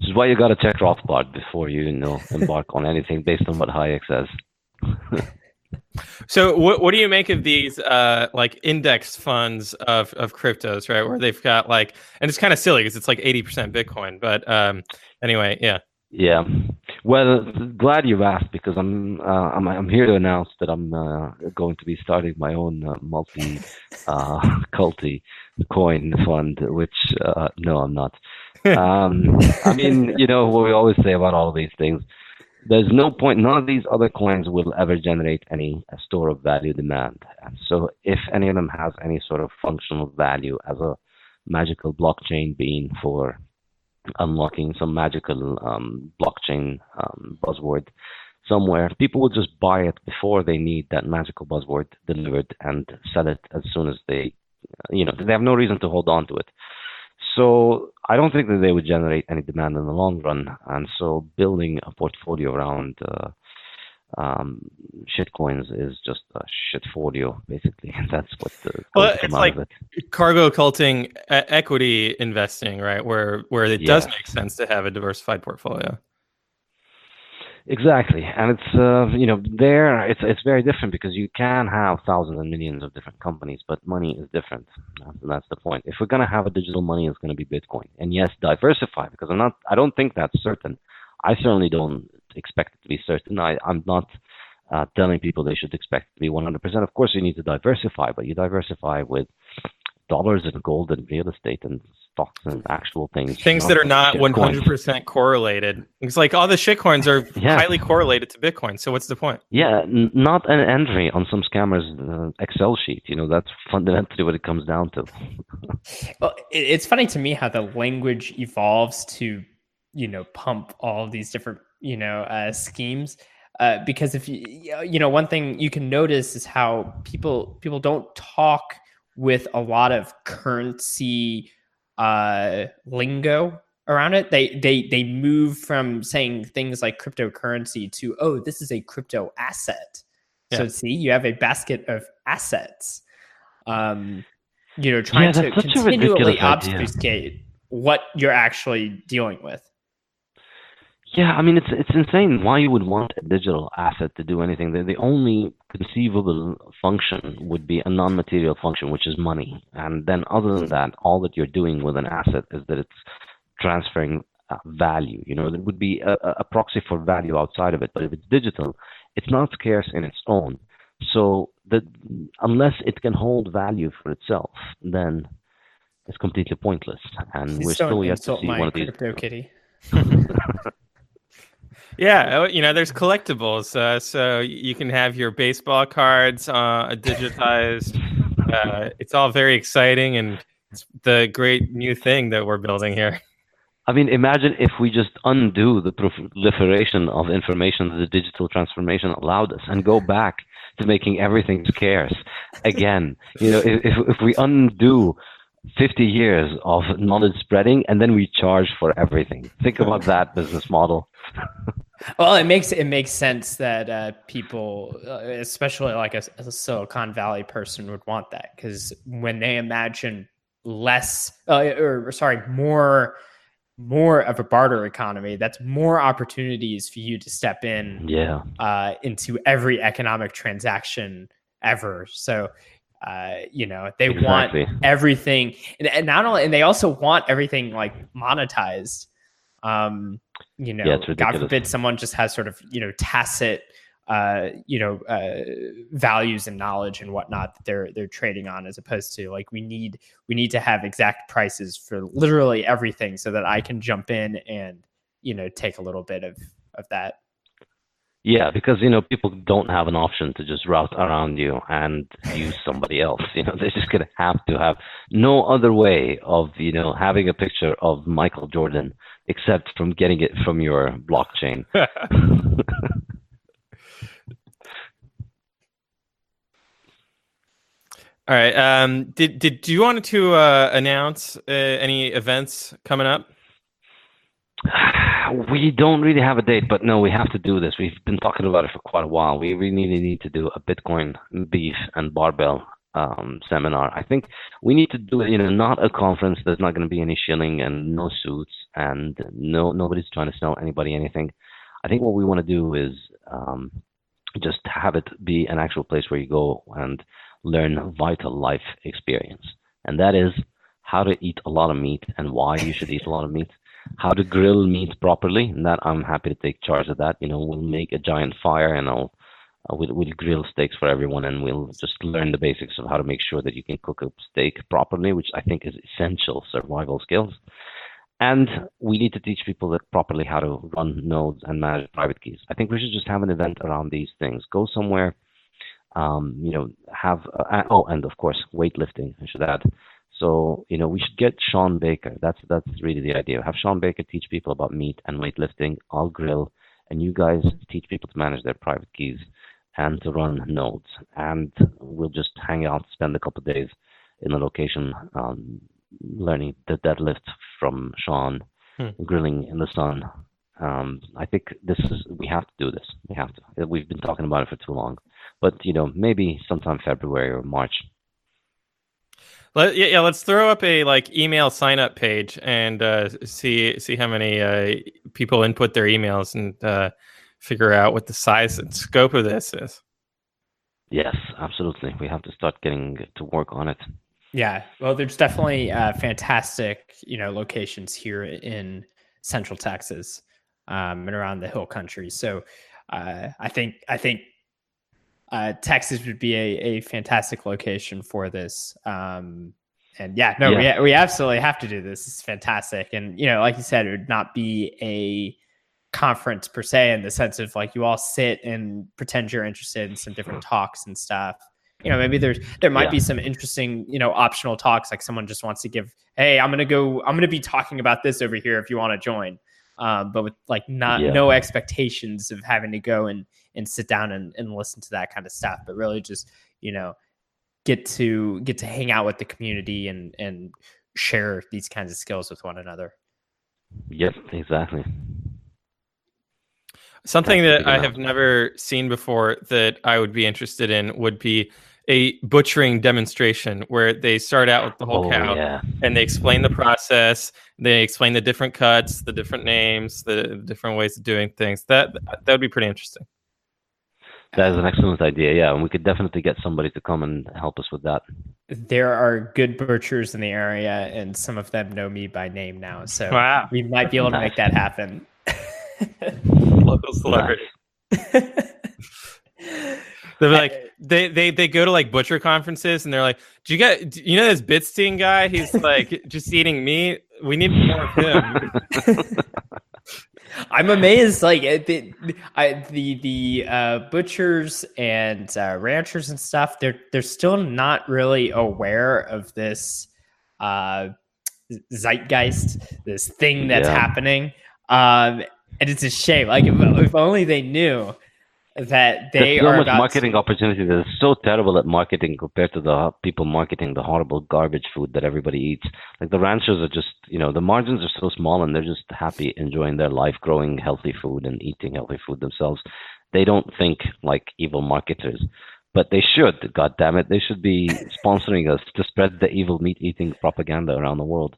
This is why you got to check Rothbard before you, you know embark on anything based on what Hayek says. So what what do you make of these uh like index funds of of cryptos, right? Where they've got like and it's kind of silly because it's like 80% Bitcoin, but um anyway, yeah. Yeah. Well, glad you've asked because I'm uh, I'm I'm here to announce that I'm uh, going to be starting my own uh, multi uh, culti coin fund. Which uh, no, I'm not. Um, I mean, you know what we always say about all of these things. There's no point. None of these other coins will ever generate any store of value demand. And so, if any of them has any sort of functional value as a magical blockchain being for unlocking some magical um, blockchain um, buzzword somewhere, people will just buy it before they need that magical buzzword delivered and sell it as soon as they, you know, they have no reason to hold on to it. So I don't think that they would generate any demand in the long run. And so building a portfolio around uh, um, shitcoins is just a shitfolio, basically. That's what the Well, it's like- of it. Cargo culting equity investing, right? Where where it does make sense to have a diversified portfolio. Exactly, and it's uh, you know there it's it's very different because you can have thousands and millions of different companies, but money is different. That's, that's the point. If we're gonna have a digital money, it's gonna be Bitcoin, and yes, diversify because I'm not. I don't think that's certain. I certainly don't expect it to be certain. I I'm not uh, telling people they should expect it to be 100%. Of course, you need to diversify, but you diversify with dollars and gold and real estate and stocks and actual things. Things that are not 100% correlated. It's like all the shitcoins are Yeah. highly correlated to Bitcoin. So what's the point? Yeah, n- not an entry on some scammer's uh, Excel sheet. You know, that's fundamentally what it comes down to. Well, it, it's funny to me how the language evolves to, you know, pump all these different, you know, uh, schemes. Uh, because if you, you know, one thing you can notice is how people people don't talk with a lot of currency uh, lingo around it. They they they move from saying things like cryptocurrency to oh, this is a crypto asset. So see, you have a basket of assets. Um, you know trying yeah, to continually obfuscate what you're actually dealing with. Yeah, I mean it's it's insane why you would want a digital asset to do anything. The, the only conceivable function would be a non-material function, which is money. And then other than that, all that you're doing with an asset is that it's transferring uh, value. You know, there would be a, a proxy for value outside of it. But if it's digital, it's not scarce in its own. So that unless it can hold value for itself, then it's completely pointless. And we're still yet to see one of these. Kitty. Yeah, oh, you know, there's collectibles, uh, so you can have your baseball cards uh, digitized. uh, it's all very exciting, and it's the great new thing that we're building here. I mean, imagine if we just undo the proliferation of information that the digital transformation allowed us, and go back to making everything scarce again. You know, if if we undo 50 years of knowledge spreading and then we charge for everything. Think about that business model. well, it makes it makes sense that uh, people, uh, especially like a, a, Silicon Valley person, would want that because when they imagine less, uh, or sorry, more, more of a barter economy, that's more opportunities for you to step in, yeah, uh, into every economic transaction ever. So uh, you know they exactly. want everything and, and, not only and they also want everything like monetized. Um you know yeah, god forbid someone just has sort of you know tacit uh you know uh values and knowledge and whatnot that they're they're trading on as opposed to like we need we need to have exact prices for literally everything so that i can jump in and you know take a little bit of of that yeah, because you know people don't have an option to just route around you and use somebody else. You know, they're just gonna have to have no other way of you know having a picture of Michael Jordan except from getting it from your blockchain. All right. Um, did did do you want to uh, announce uh, any events coming up? We don't really have a date, but no, we have to do this. We've been talking about it for quite a while. We really need to do a Bitcoin beef and barbell um, seminar. I think we need to do it. You know, not a conference. There's not going to be any shilling and no suits, and no nobody's trying to sell anybody anything. I think what we want to do is um, just have it be an actual place where you go and learn vital life experience, and that is how to eat a lot of meat and why you should eat a lot of meat how to grill meat properly. And that I'm happy to take charge of that. You know, we'll make a giant fire and I'll uh, we'll, we'll grill steaks for everyone and we'll just learn the basics of how to make sure that you can cook a steak properly, which I think is essential survival skills. And we need to teach people that properly how to run nodes and manage private keys. I think we should just have an event around these things. Go somewhere, um, you know, have, uh, oh, and of course, weightlifting, I should add. So, you know, we should get Shawn Baker. That's that's really the idea. Have Shawn Baker teach people about meat and weightlifting. I'll grill, and you guys teach people to manage their private keys and to run nodes. And we'll just hang out, spend a couple of days in the location, um, learning the deadlift from Shawn, hmm. grilling in the sun. Um, I think this is we have to do this. We have to. We've been talking about it for too long, but you know, maybe sometime February or March let, yeah, yeah, let's throw up a like email sign up page and uh, see see how many uh, people input their emails and uh, figure out what the size and scope of this is. Yes, absolutely. We have to start getting to work on it. Yeah, well, there's definitely uh, fantastic, you know, locations here in Central Texas um, and around the Hill Country. So uh, I think I think uh, Texas would be a, a fantastic location for this. Um, and yeah, no, yeah. we we absolutely have to do this. It's fantastic, and you know, like you said, it would not be a conference per se in the sense of like you all sit and pretend you're interested in some different talks and stuff. You know, maybe there's there might yeah. be some interesting you know optional talks like someone just wants to give. Hey, I'm gonna go. I'm gonna be talking about this over here if you want to join. Um, but with like not yeah. no expectations of having to go and and sit down and, and listen to that kind of stuff, but really just you know get to get to hang out with the community and and share these kinds of skills with one another. Yep, exactly. Something that I have never seen before that I would be interested in would be a butchering demonstration where they start out with the whole Oh, cow yeah. and they explain the process. They explain the different cuts, the different names, the different ways of doing things. That that would be pretty interesting. That is an excellent idea. Yeah, and we could definitely get somebody to come and help us with that. There are good butchers in the area, and some of them know me by name now. So Wow. we might be able to make that happen. Local celebrity. They're like they, they they go to like butcher conferences and they're like, "Do you get do you know this Bitstein guy? He's like just eating meat. We need more of him." I'm amazed. Like it- the I, the the uh, butchers and uh, ranchers and stuff, they're they're still not really aware of this uh, zeitgeist, this thing that's Yeah. happening. Um, and it's a shame. Like if, if only they knew that they There's so are much about to- marketing opportunity. They're so terrible at marketing compared to the people marketing the horrible garbage food that everybody eats. Like the ranchers are just, you know, the margins are so small and they're just happy enjoying their life, growing healthy food and eating healthy food themselves. They don't think like evil marketers, but they should. God damn it, they should be sponsoring us to spread the evil meat eating propaganda around the world.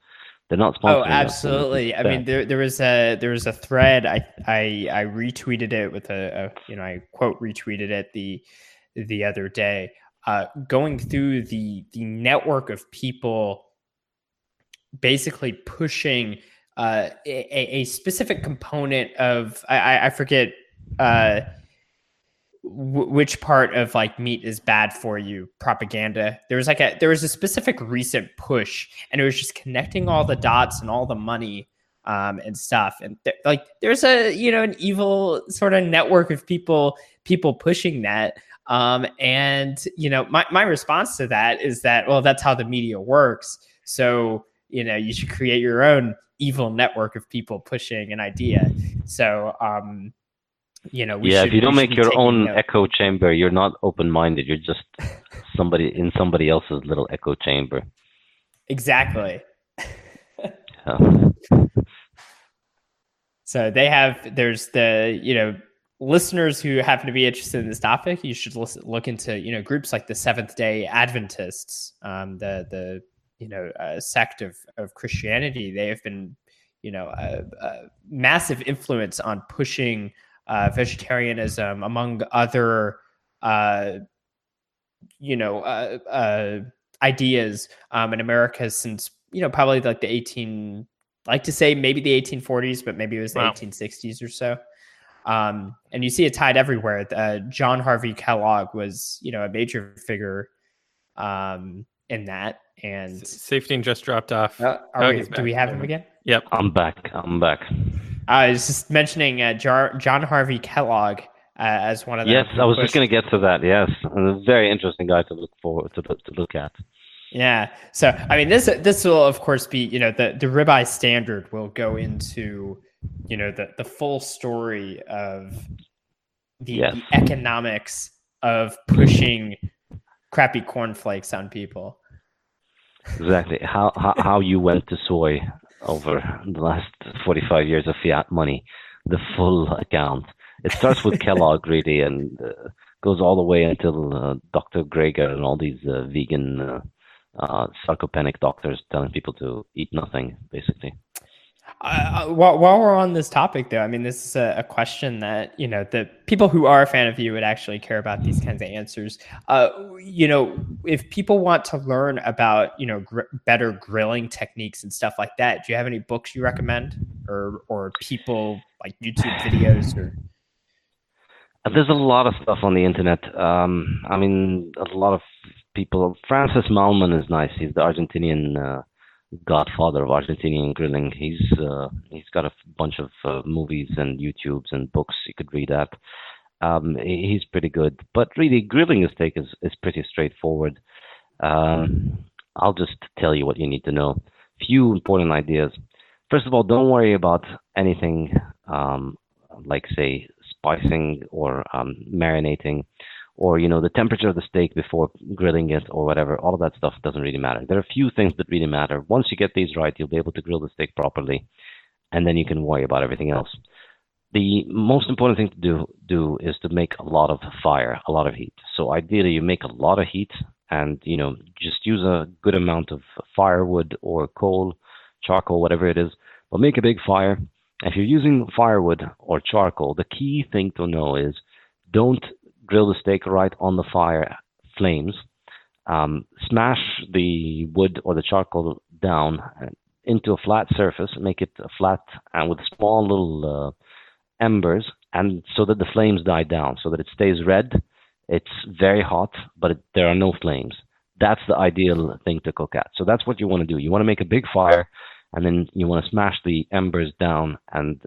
They're not sponsoring. Oh, absolutely. I mean, there there was a there was a thread. I I I retweeted it with a, a you know I quote retweeted it the the other day. Uh, going through the the network of people, basically pushing uh, a, a specific component of I I, I forget. Uh, which part of like meat is bad for you propaganda? There was like a there was a specific recent push and it was just connecting all the dots and all the money um, and stuff. And th- like there's a you know an evil sort of network of people people pushing that. Um, and you know my, my response to that is that well that's how the media works. So you know you should create your own evil network of people pushing an idea. So um you know we yeah, should, if you don't make your own note. echo chamber, you're not open-minded. You're just somebody in somebody else's little echo chamber. exactly. So they have there's the you know listeners who happen to be interested in this topic. You should listen, look into you know groups like the Seventh Day Adventists, um, the the you know uh, sect of of Christianity. They have been you know a, a massive influence on pushing uh, vegetarianism among other uh, you know uh, uh, ideas um, in America since you know probably like the 18 like to say maybe the 1840s but maybe it was the Wow. 1860s or so um, and you see it tied everywhere uh, john harvey kellogg was you know a major figure um, in that and Safety just dropped off. uh, are Oh, we, he's do we have him again Yep. I'm back. I'm back. I was just mentioning uh, Jar- john harvey kellogg uh, as one of the Yes, I was just going to get to that. Yes, and a very interesting guy to look forward to, look- to look at. Yeah. So I mean this this will of course be, you know, the the ribeye standard will go into, you know, the the full story of the, Yes. the economics of pushing crappy cornflakes on people. Exactly how, how how you went to soy over the last 45 years of fiat money, the full account. It starts with Kellogg really, and uh, goes all the way until uh, Dr. Greger and all these uh, vegan uh, uh, sarcopenic doctors telling people to eat nothing, basically. Uh, while, while we're on this topic, though, I mean, this is a, a question that you know the people who are a fan of you would actually care about these kinds of answers. Uh, you know, if people want to learn about you know gr- better grilling techniques and stuff like that, do you have any books you recommend, or or people like YouTube videos or? Uh, There's a lot of stuff on the internet. Um, I mean, a lot of people. Francis Mallmann is nice. He's the Argentinian uh, godfather of Argentinian grilling. He's uh, he's got a bunch of uh, movies and YouTubes and books you could read at. Um, he's pretty good. But really, grilling a steak is is pretty straightforward. Um, I'll just tell you what you need to know. Few important ideas. First of all, don't worry about anything um, like say spicing or um, marinating or you know the temperature of the steak before grilling it or whatever all of that stuff doesn't really matter there are a few things that really matter once you get these right you'll be able to grill the steak properly and then you can worry about everything else the most important thing to do do is to make a lot of fire, a lot of heat. So ideally, you make a lot of heat, and you know just use a good amount of firewood or coal, charcoal, whatever it is. But make a big fire. If you're using firewood or charcoal, the key thing to know is don't grill the steak right on the fire flames. Um, smash the wood or the charcoal down into a flat surface, make it flat and with small little uh, embers and so that the flames die down. So that it stays red it's very hot but it, there are no flames. That's the ideal thing to cook at. So that's what you want to do. You want to make a big fire and then you want to smash the embers down and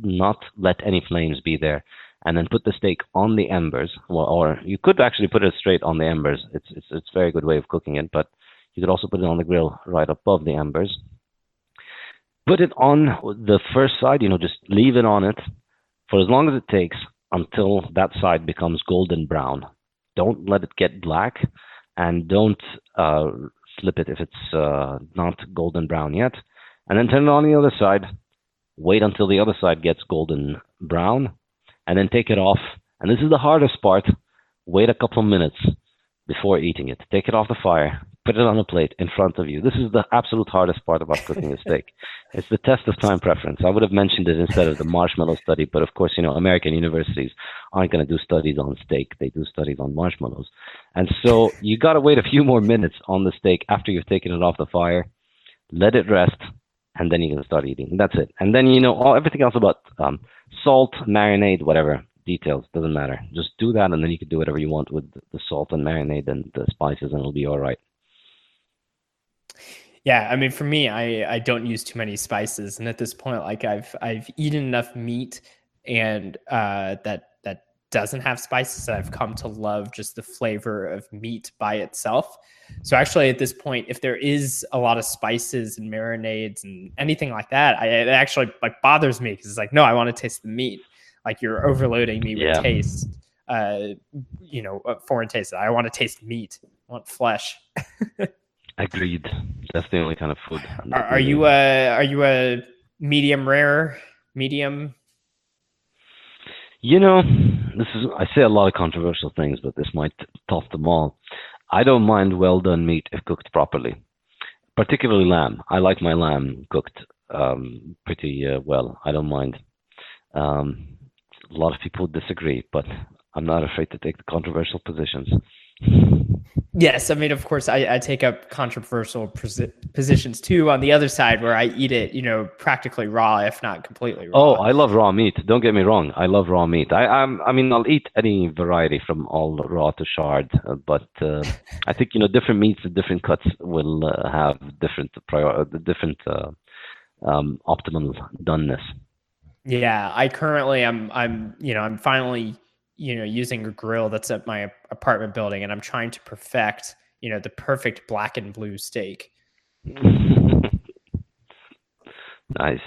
not let any flames be there and then put the steak on the embers well, or you could actually put it straight on the embers it's it's it's a very good way of cooking it but you could also put it on the grill right above the embers put it on the first side you know just leave it on it for as long as it takes until that side becomes golden brown. Don't let it get black, and don't uh, flip it if it's uh, not golden brown yet. And then turn it on the other side. Wait until the other side gets golden brown, and then take it off. And this is the hardest part. Wait a couple of minutes before eating it. Take it off the fire put it on a plate in front of you. This is the absolute hardest part about cooking a steak. It's the test of time preference. I would have mentioned it instead of the marshmallow study, but of course, you know, American universities aren't going to do studies on steak. They do studies on marshmallows. And so you got to wait a few more minutes on the steak after you've taken it off the fire, let it rest, and then you can start eating. That's it. And then, you know, all everything else about um, salt, marinade, whatever, details doesn't matter. Just do that, and then you can do whatever you want with the salt and marinade and the spices, and it'll be all right. Yeah, I mean, for me, I I don't use too many spices, and at this point, like I've I've eaten enough meat, and uh, that doesn't have spices, that I've come to love just the flavor of meat by itself. So actually, at this point, if there is a lot of spices and marinades and anything like that, I, it actually like bothers me because it's like, no, I want to taste the meat. Like you're overloading me with yeah. taste, uh, you know, foreign taste. I want to taste meat. I want flesh. Agreed. That's the only kind of food. Are, are you a are you a medium rare, medium? You know, this is I say a lot of controversial things, but this might top them all. I don't mind well done meat if cooked properly, particularly lamb. I like my lamb cooked um, pretty uh, well. I don't mind. Um, a lot of people disagree, but I'm not afraid to take the controversial positions. Yes, I mean, of course, I, I take up controversial positions too. On the other side, where I eat it, you know, practically raw, if not completely raw. Oh, I love raw meat. Don't get me wrong. I love raw meat. I, I'm, I mean, I'll eat any variety from all raw to shard, uh, but uh, I think you know, different meats and different cuts will uh, have different prior, different uh, um, optimal doneness. Yeah, I currently, I'm, I'm, you know, I'm finally you know using a grill that's at my apartment building and i'm trying to perfect you know the perfect black and blue steak. Nice.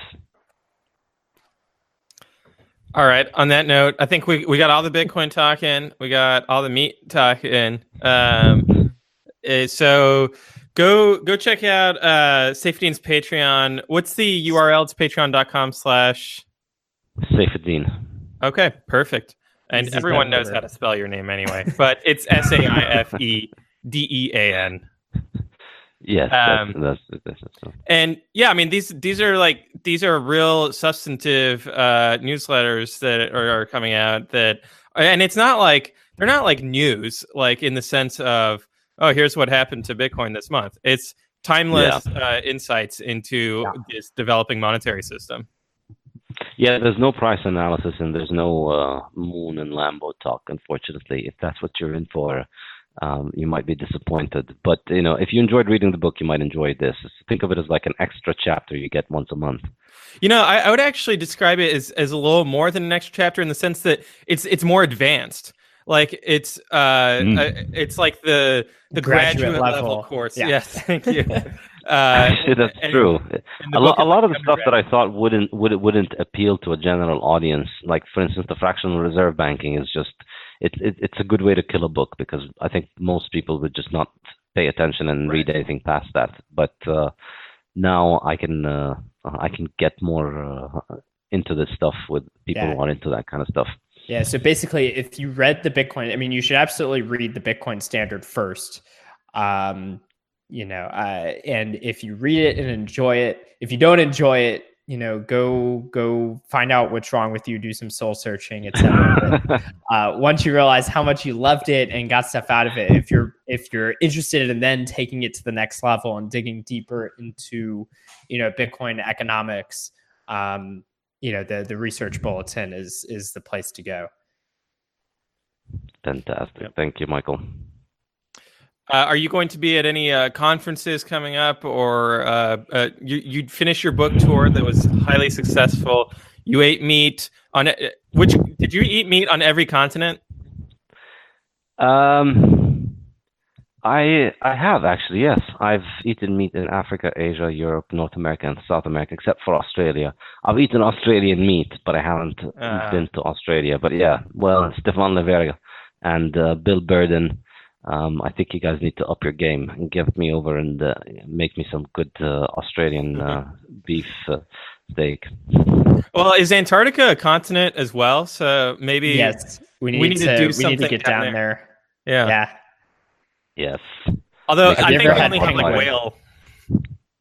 All right on that note i think we, we got all the bitcoin talking we got all the meat talking um, eh, so go go check out uh Saifedean's patreon. What's the url it's patreon.com slash Saifedean. okay perfect and everyone knows how to spell your name anyway, but it's S A I F E D E A N. Yes, um, that's, that's, that's, that's, and yeah, I mean these these are like these are real substantive uh, newsletters that are, are coming out that, and it's not like they're not like news, like in the sense of oh here's what happened to Bitcoin this month. It's timeless yeah. uh, insights into yeah. this developing monetary system. Yeah, there's no price analysis and there's no uh, moon and Lambo talk. Unfortunately, if that's what you're in for, um, you might be disappointed. But you know, if you enjoyed reading the book, you might enjoy this. Think of it as like an extra chapter you get once a month. You know, I, I would actually describe it as, as a little more than an extra chapter in the sense that it's it's more advanced. Like it's uh, mm. uh it's like the the graduate, graduate level. level. course. Yeah. Yes, thank you. Uh, That's and, true. And a, lo- a lot of the stuff that I thought wouldn't would wouldn't appeal to a general audience, like for instance, the fractional reserve banking is just it's it, it's a good way to kill a book because I think most people would just not pay attention and right. read anything past that. But uh, now I can uh, I can get more uh, into this stuff with people Yeah. who are into that kind of stuff. Yeah. So basically, if you read the Bitcoin, I mean, you should absolutely read the Bitcoin Standard first. Um, you know, uh, and if you read it and enjoy it, if you don't enjoy it, you know, go go find out what's wrong with you, do some soul searching, etc. Uh, once you realize how much you loved it and got stuff out of it, if you're if you're interested in then taking it to the next level and digging deeper into, you know, Bitcoin economics, um, you know, the the research bulletin is is the place to go. Fantastic. Yep. Thank you, Michael. Uh, are you going to be at any uh, conferences coming up, or uh, uh, you you finish your book tour that was highly successful? You ate meat on uh, which? Did you eat meat on every continent? Um, I I have actually yes. I've eaten meat in Africa, Asia, Europe, North America, and South America, except for Australia. I've eaten Australian meat, but I haven't Ah. been to Australia. But yeah, well, Stephan Livera and uh, Bill Burden. Um, I think you guys need to up your game and get me over and uh, make me some good uh, Australian uh, beef uh, steak. Well, is Antarctica a continent as well? So maybe yes, we need, we need to to, do we need to get down down there. Yeah. Yeah. Yes. Although Have I you think ever I had only have like penguin? whale.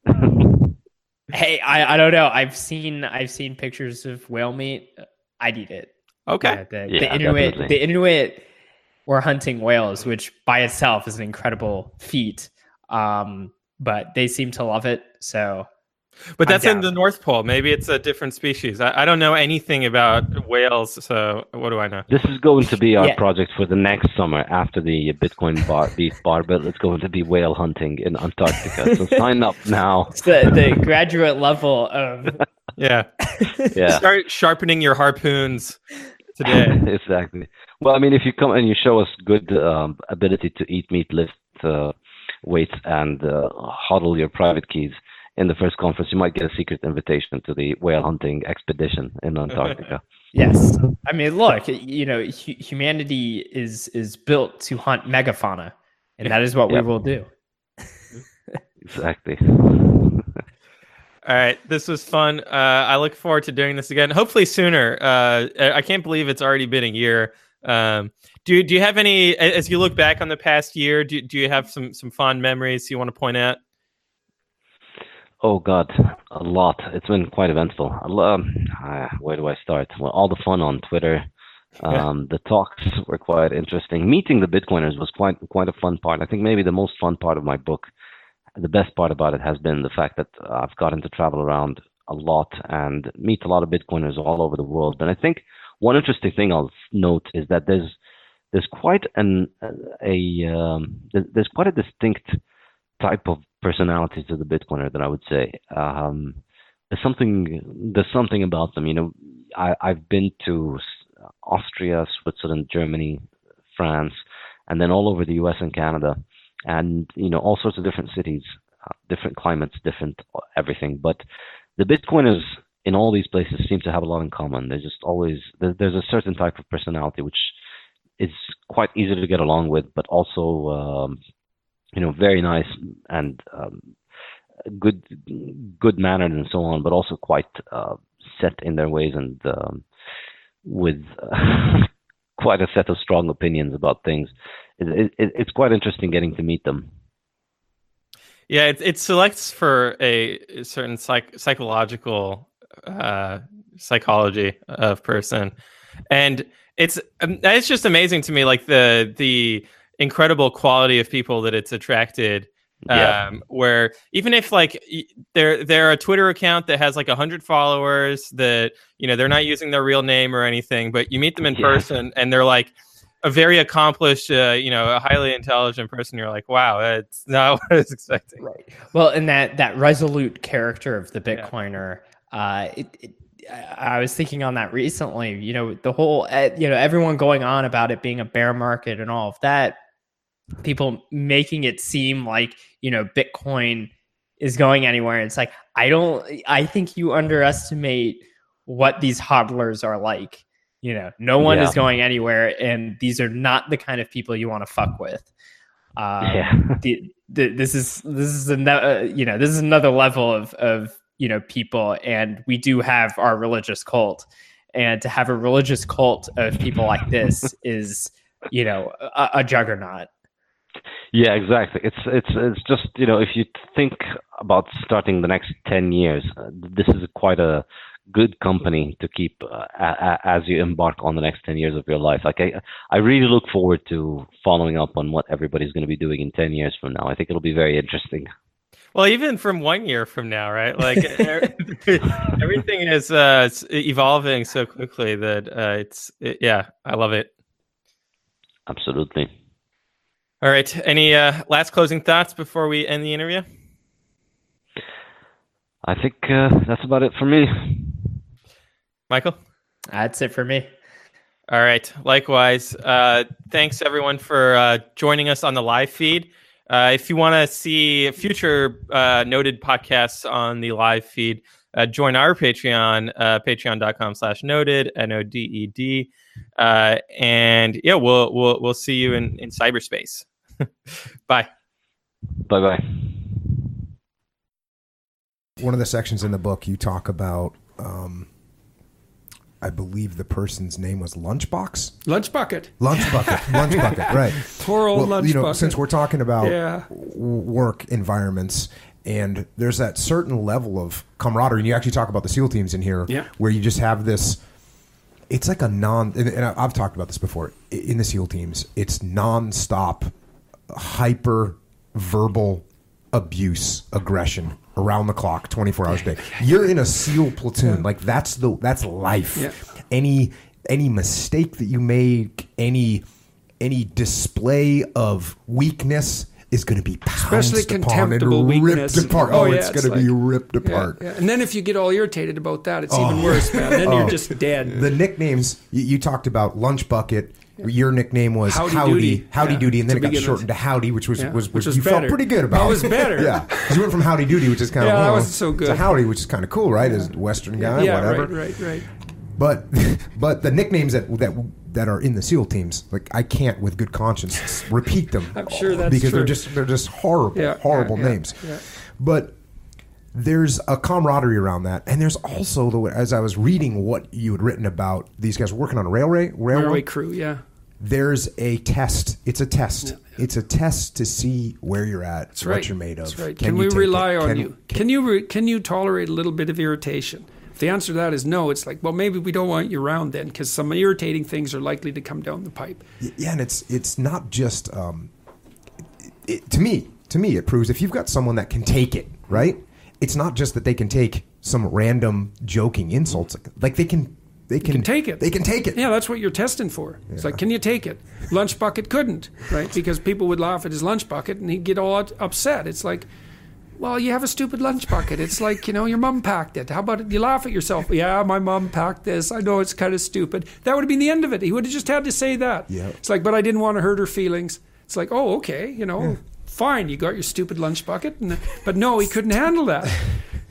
Hey, I, I don't know. I've seen I've seen pictures of whale meat. I'd eat it. Okay. Yeah, the, Yeah, the Inuit definitely. the Inuit were hunting whales, which by itself is an incredible feat. Um, but they seem to love it. So But I'm that's in the North Pole. Maybe it's a different species. I, I don't know anything about whales, so what do I know? This is going to be our Yeah. project for the next summer after the Bitcoin bar, beef barbell. It's going to be whale hunting in Antarctica. So sign up now. it's the, the graduate level of Yeah. Yeah, Start sharpening your harpoons today. exactly. Well, I mean, if you come and you show us good um, ability to eat meat, lift uh, weights, and uh, hodl your private keys in the first conference, you might get a secret invitation to the whale hunting expedition in Antarctica. yes. I mean, look, you know, hu- humanity is is built to hunt megafauna, and that is what Yep. we will do. exactly. All right, this was fun. Uh, I look forward to doing this again. Hopefully sooner. Uh, I can't believe it's already been a year. Um, do do you have any as you look back on the past year? Do do you have some some fond memories you want to point out? Oh God, a lot. It's been quite eventful. Um, uh, where do I start? Well, all the fun on Twitter. Um, the talks were quite interesting. Meeting the Bitcoiners was quite quite a fun part. I think maybe the most fun part of my book. The best part about it has been the fact that I've gotten to travel around a lot and meet a lot of Bitcoiners all over the world. And I think one interesting thing I'll note is that there's there's quite an a um, there's, quite a distinct type of personality to the Bitcoiner that I would say. Um, there's something there's something about them. You know, I, I've been to Austria, Switzerland, Germany, France, and then all over the U.S. and Canada, and you know all sorts of different cities, uh, different climates, different everything. But the Bitcoiners in all these places seem to have a lot in common. There's just always there's a certain type of personality which is quite easy to get along with, but also um, you know very nice and um, good good mannered and so on, but also quite uh, set in their ways and um, with quite a set of strong opinions about things. It, it, it's quite interesting getting to meet them. Yeah, it, it selects for a certain psych, psychological uh, psychology of person, and it's um, it's just amazing to me, like the the incredible quality of people that it's attracted. Yeah. Um, where even if like they're they're a Twitter account that has like a hundred followers that you know they're not using their real name or anything, but you meet them in Yeah. person and they're like a very accomplished, uh, you know, a highly intelligent person. You're like, wow, that's not what I was expecting. Right. Well, and that that resolute character of the Yeah. Bitcoiner, uh, it, it, I I was thinking on that recently. You know, the whole, uh, you know, everyone going on about it being a bear market and all of that. People making it seem like you know Bitcoin is going anywhere. It's like I don't. I think you underestimate what these hodlers are like. You know, no one Yeah. is going anywhere, and these are not the kind of people you want to fuck with. Um, yeah. the, the, this is this is another you know this is another level of of you know people and we do have our religious cult and to have a religious cult of people like this is you know a, a juggernaut Yeah, exactly. It's it's it's just you know if you think about starting the next ten years, uh, this is quite a good company to keep uh, a, a, as you embark on the next ten years of your life. Like I I really look forward to following up on what everybody's going to be doing in ten years from now. I think it'll be very interesting. Well, even from one year from now, right? Like everything is uh, evolving so quickly that uh, it's it, yeah, I love it. Absolutely. All right. Any uh, last closing thoughts before we end the interview? I think uh, that's about it for me. Michael? That's it for me. All right. Likewise. Uh, thanks, everyone, for uh, joining us on the live feed. Uh, if you want to see future uh, Noded podcasts on the live feed, uh, join our Patreon, uh, patreon.com slash noted, N-O-D-E-D. Uh, and yeah, we'll, we'll, we'll see you in, in cyberspace. Bye. Bye bye. One of the sections in the book, you talk about, um, I believe the person's name was Lunchbox. Lunchbucket. Lunchbucket. Lunch bucket. lunch bucket. Right. Poor old Well, lunch you know, bucket. since we're talking about Yeah. work environments, and there's that certain level of camaraderie, and you actually talk about the SEAL teams in here, Yeah. where you just have this. It's like a non, and and I've talked about this before in the SEAL teams. It's nonstop, hyper verbal abuse, aggression around the clock, 24 hours a day. You're in a SEAL platoon, like that's the that's life. Yeah. Any any mistake that you make, any any display of weakness is going to be Especially contemptible weakness. ripped apart. Oh, Oh, yeah, it's it's going to be ripped apart. Yeah. And then if you get all irritated about that, it's even Oh. worse, man. Then Oh. you're just dead. The nicknames you, you talked about, lunch bucket. Your nickname was Howdy Howdy, Doody. Howdy Yeah, Doody, and then it got begin with. shortened to Howdy, which was Yeah, was, which was, was you better. felt pretty good about. It was better. yeah, you went from Howdy Doody, which is kind of Yeah, that oh, well, wasn't so good. to Howdy, which is kind of cool, right? As a Western guy, yeah, whatever. right, right, right. But but the nicknames that that that are in the SEAL teams, like I can't with good conscience repeat them. I'm sure that's because they're just they're just horrible, horrible names. yeah. But there's a camaraderie around that, and there's also the as I was reading what you had written about these guys working on a railway railway. Railway crew, yeah. There's a test. It's a test. It's a test to see where you're at, That's what you're made of. That's right. Can Can, we rely it? on Can- you? Can you re- can you tolerate a little bit of irritation? If the answer to that is no, it's like, well, maybe we don't want you around then, because some irritating things are likely to come down the pipe. Yeah, and it's it's not just um, it, to me. To me, it proves if you've got someone that can take it, right? It's not just that they can take some random joking insults. Like they can, they can, can take it. They can take it. Yeah, that's what you're testing for. It's like, can you take it? Lunch bucket couldn't, right? Because people would laugh at his lunch bucket and he'd get all upset. It's like, well, you have a stupid lunch bucket. It's like, you know, your mom packed it. How about it? You laugh at yourself. Yeah, my mom packed this. I know it's kind of stupid. That would have been the end of it. He would have just had to say that. Yeah. It's like, but I didn't want to hurt her feelings. It's like, oh, okay, you know, fine. You got your stupid lunch bucket, and, but no, he couldn't handle that.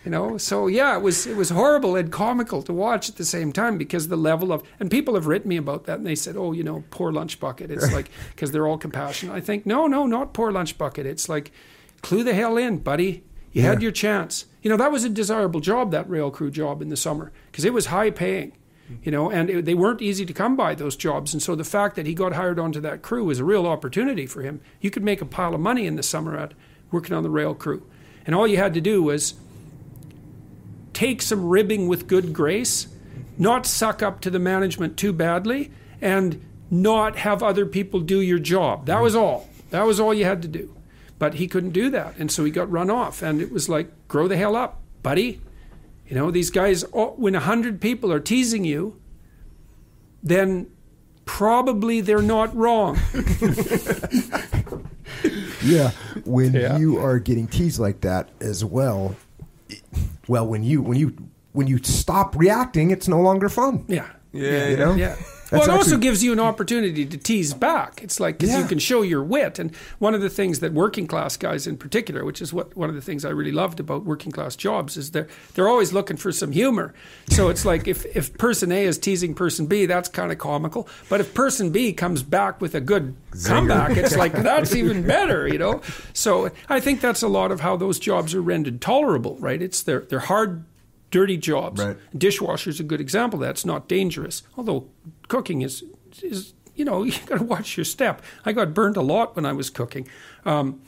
You know, so yeah, it was it was horrible and comical to watch at the same time because the level of and people have written me about that and they said, oh, you know, poor lunch bucket. It's like because they're all compassionate. I think no, no, not poor lunch bucket. It's like clue the hell in, buddy. You had your chance. You know, that was a desirable job, that rail crew job in the summer, because it was high paying, you know, and it, they weren't easy to come by, those jobs. And so the fact that he got hired onto that crew was a real opportunity for him. You could make a pile of money in the summer at working on the rail crew. And all you had to do was take some ribbing with good grace, not suck up to the management too badly, and not have other people do your job. That was all. That was all you had to do. But he couldn't do that. And so he got run off. And it was like, grow the hell up, buddy. You know, these guys, oh, when a 100 people are teasing you, then probably they're not wrong. Yeah, when Yeah. you are getting teased like that as well, it- well, when you when you when you stop reacting, it's no longer fun. Yeah. Yeah. You know? Yeah. Well, it also gives you an opportunity to tease back. It's like because you can show your wit, and one of the things that working class guys in particular, which is what one of the things I really loved about working class jobs, is they're they're always looking for some humor. So it's like if if person A is teasing person B, that's kind of comical. But if person B comes back with a good comeback, it's like that's even better, you know. So I think that's a lot of how those jobs are rendered tolerable, right? It's they're they're hard dirty jobs. Right. Dishwasher's a good example. That's not dangerous, although cooking is is you know you got to watch your step. I got burned a lot when I was cooking, um,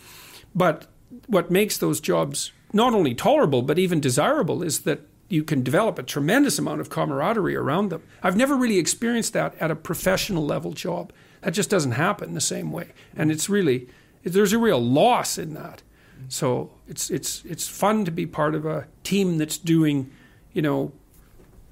but what makes those jobs not only tolerable but even desirable is that you can develop a tremendous amount of camaraderie around them. I've never really experienced that at a professional level job. That just doesn't happen the same way, and it's really there's a real loss in that. So it's it's it's fun to be part of a team that's doing, you know,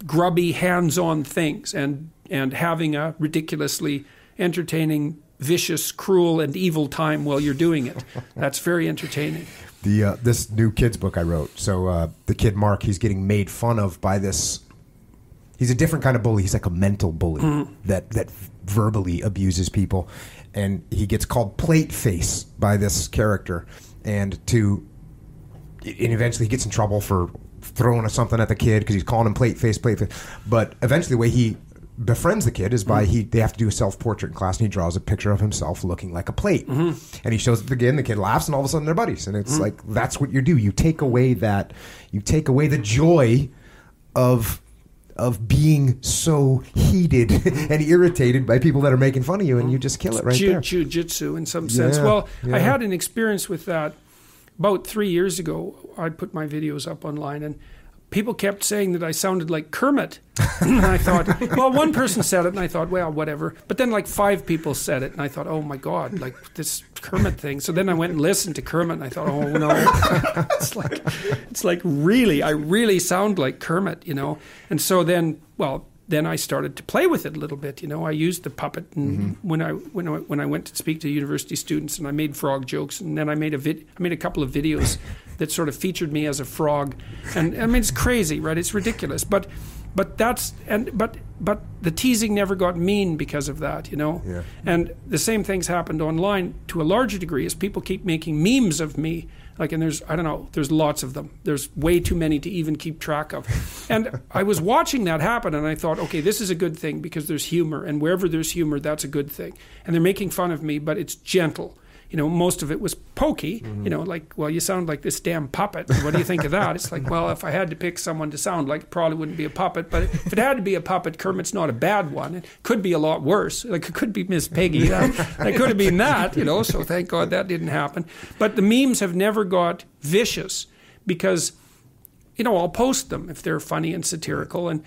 grubby hands-on things and and having a ridiculously entertaining, vicious, cruel, and evil time while you're doing it. That's very entertaining. the uh, this new kids book I wrote. So uh, the kid Mark, he's getting made fun of by this. He's a different kind of bully. He's like a mental bully that that verbally abuses people, and he gets called plate face by this character, and to and eventually he gets in trouble for throwing something at the kid because he's calling him plate face, plate face. But eventually, the way he befriends the kid is by mm-hmm. he they have to do a self portrait in class, and he draws a picture of himself looking like a plate, mm-hmm. and he shows it to the kid, and the kid laughs, and all of a sudden they're buddies, and it's mm-hmm. like that's what you do. You take away that, you take away the joy of. Of being so heated and irritated by people that are making fun of you, and you just kill it right Jiu- there. Jiu-jitsu in some sense. Yeah, well, yeah. I had an experience with that about three years ago. I put my videos up online, and people kept saying that I sounded like Kermit. and I thought, well, one person said it, and I thought, well, whatever. But then like five people said it, and I thought, oh my god, like this Kermit thing. So then I went and listened to Kermit, and I thought, oh no, it's like, it's like really, I really sound like Kermit, you know. And so then, well. Then I started to play with it a little bit. You know, I used the puppet, and mm-hmm. when I when I when I went to speak to university students, and I made frog jokes, and then I made a vid, I made a couple of videos that sort of featured me as a frog, and I mean it's crazy, right? It's ridiculous, but but that's and but but the teasing never got mean because of that, you know. Yeah. And the same things happened online to a larger degree as people keep making memes of me. Like, and there's, I don't know, there's lots of them. There's way too many to even keep track of. And I was watching that happen and I thought, okay, this is a good thing because there's humor. And wherever there's humor, that's a good thing. And they're making fun of me, but it's gentle. You know, most of it was pokey, you mm-hmm. know, like, well, you sound like this damn puppet. What do you think of that? It's like, well, if I had to pick someone to sound like, it probably wouldn't be a puppet. But if it had to be a puppet, Kermit's not a bad one. It could be a lot worse. Like, it could be Miss Piggy. Mm-hmm. That, that could have been that, you know, so thank God that didn't happen. But the memes have never got vicious because, you know, I'll post them if they're funny and satirical. And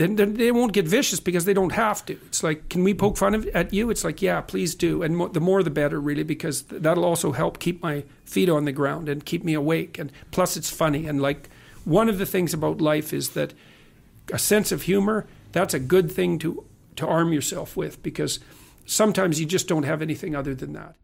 then they won't get vicious because they don't have to. It's like, can we poke fun of, at you? It's like, yeah, please do. And mo- the more the better, really, because th- that'll also help keep my feet on the ground and keep me awake. And plus, it's funny. And like, one of the things about life is that a sense of humor, that's a good thing to, to arm yourself with because sometimes you just don't have anything other than that.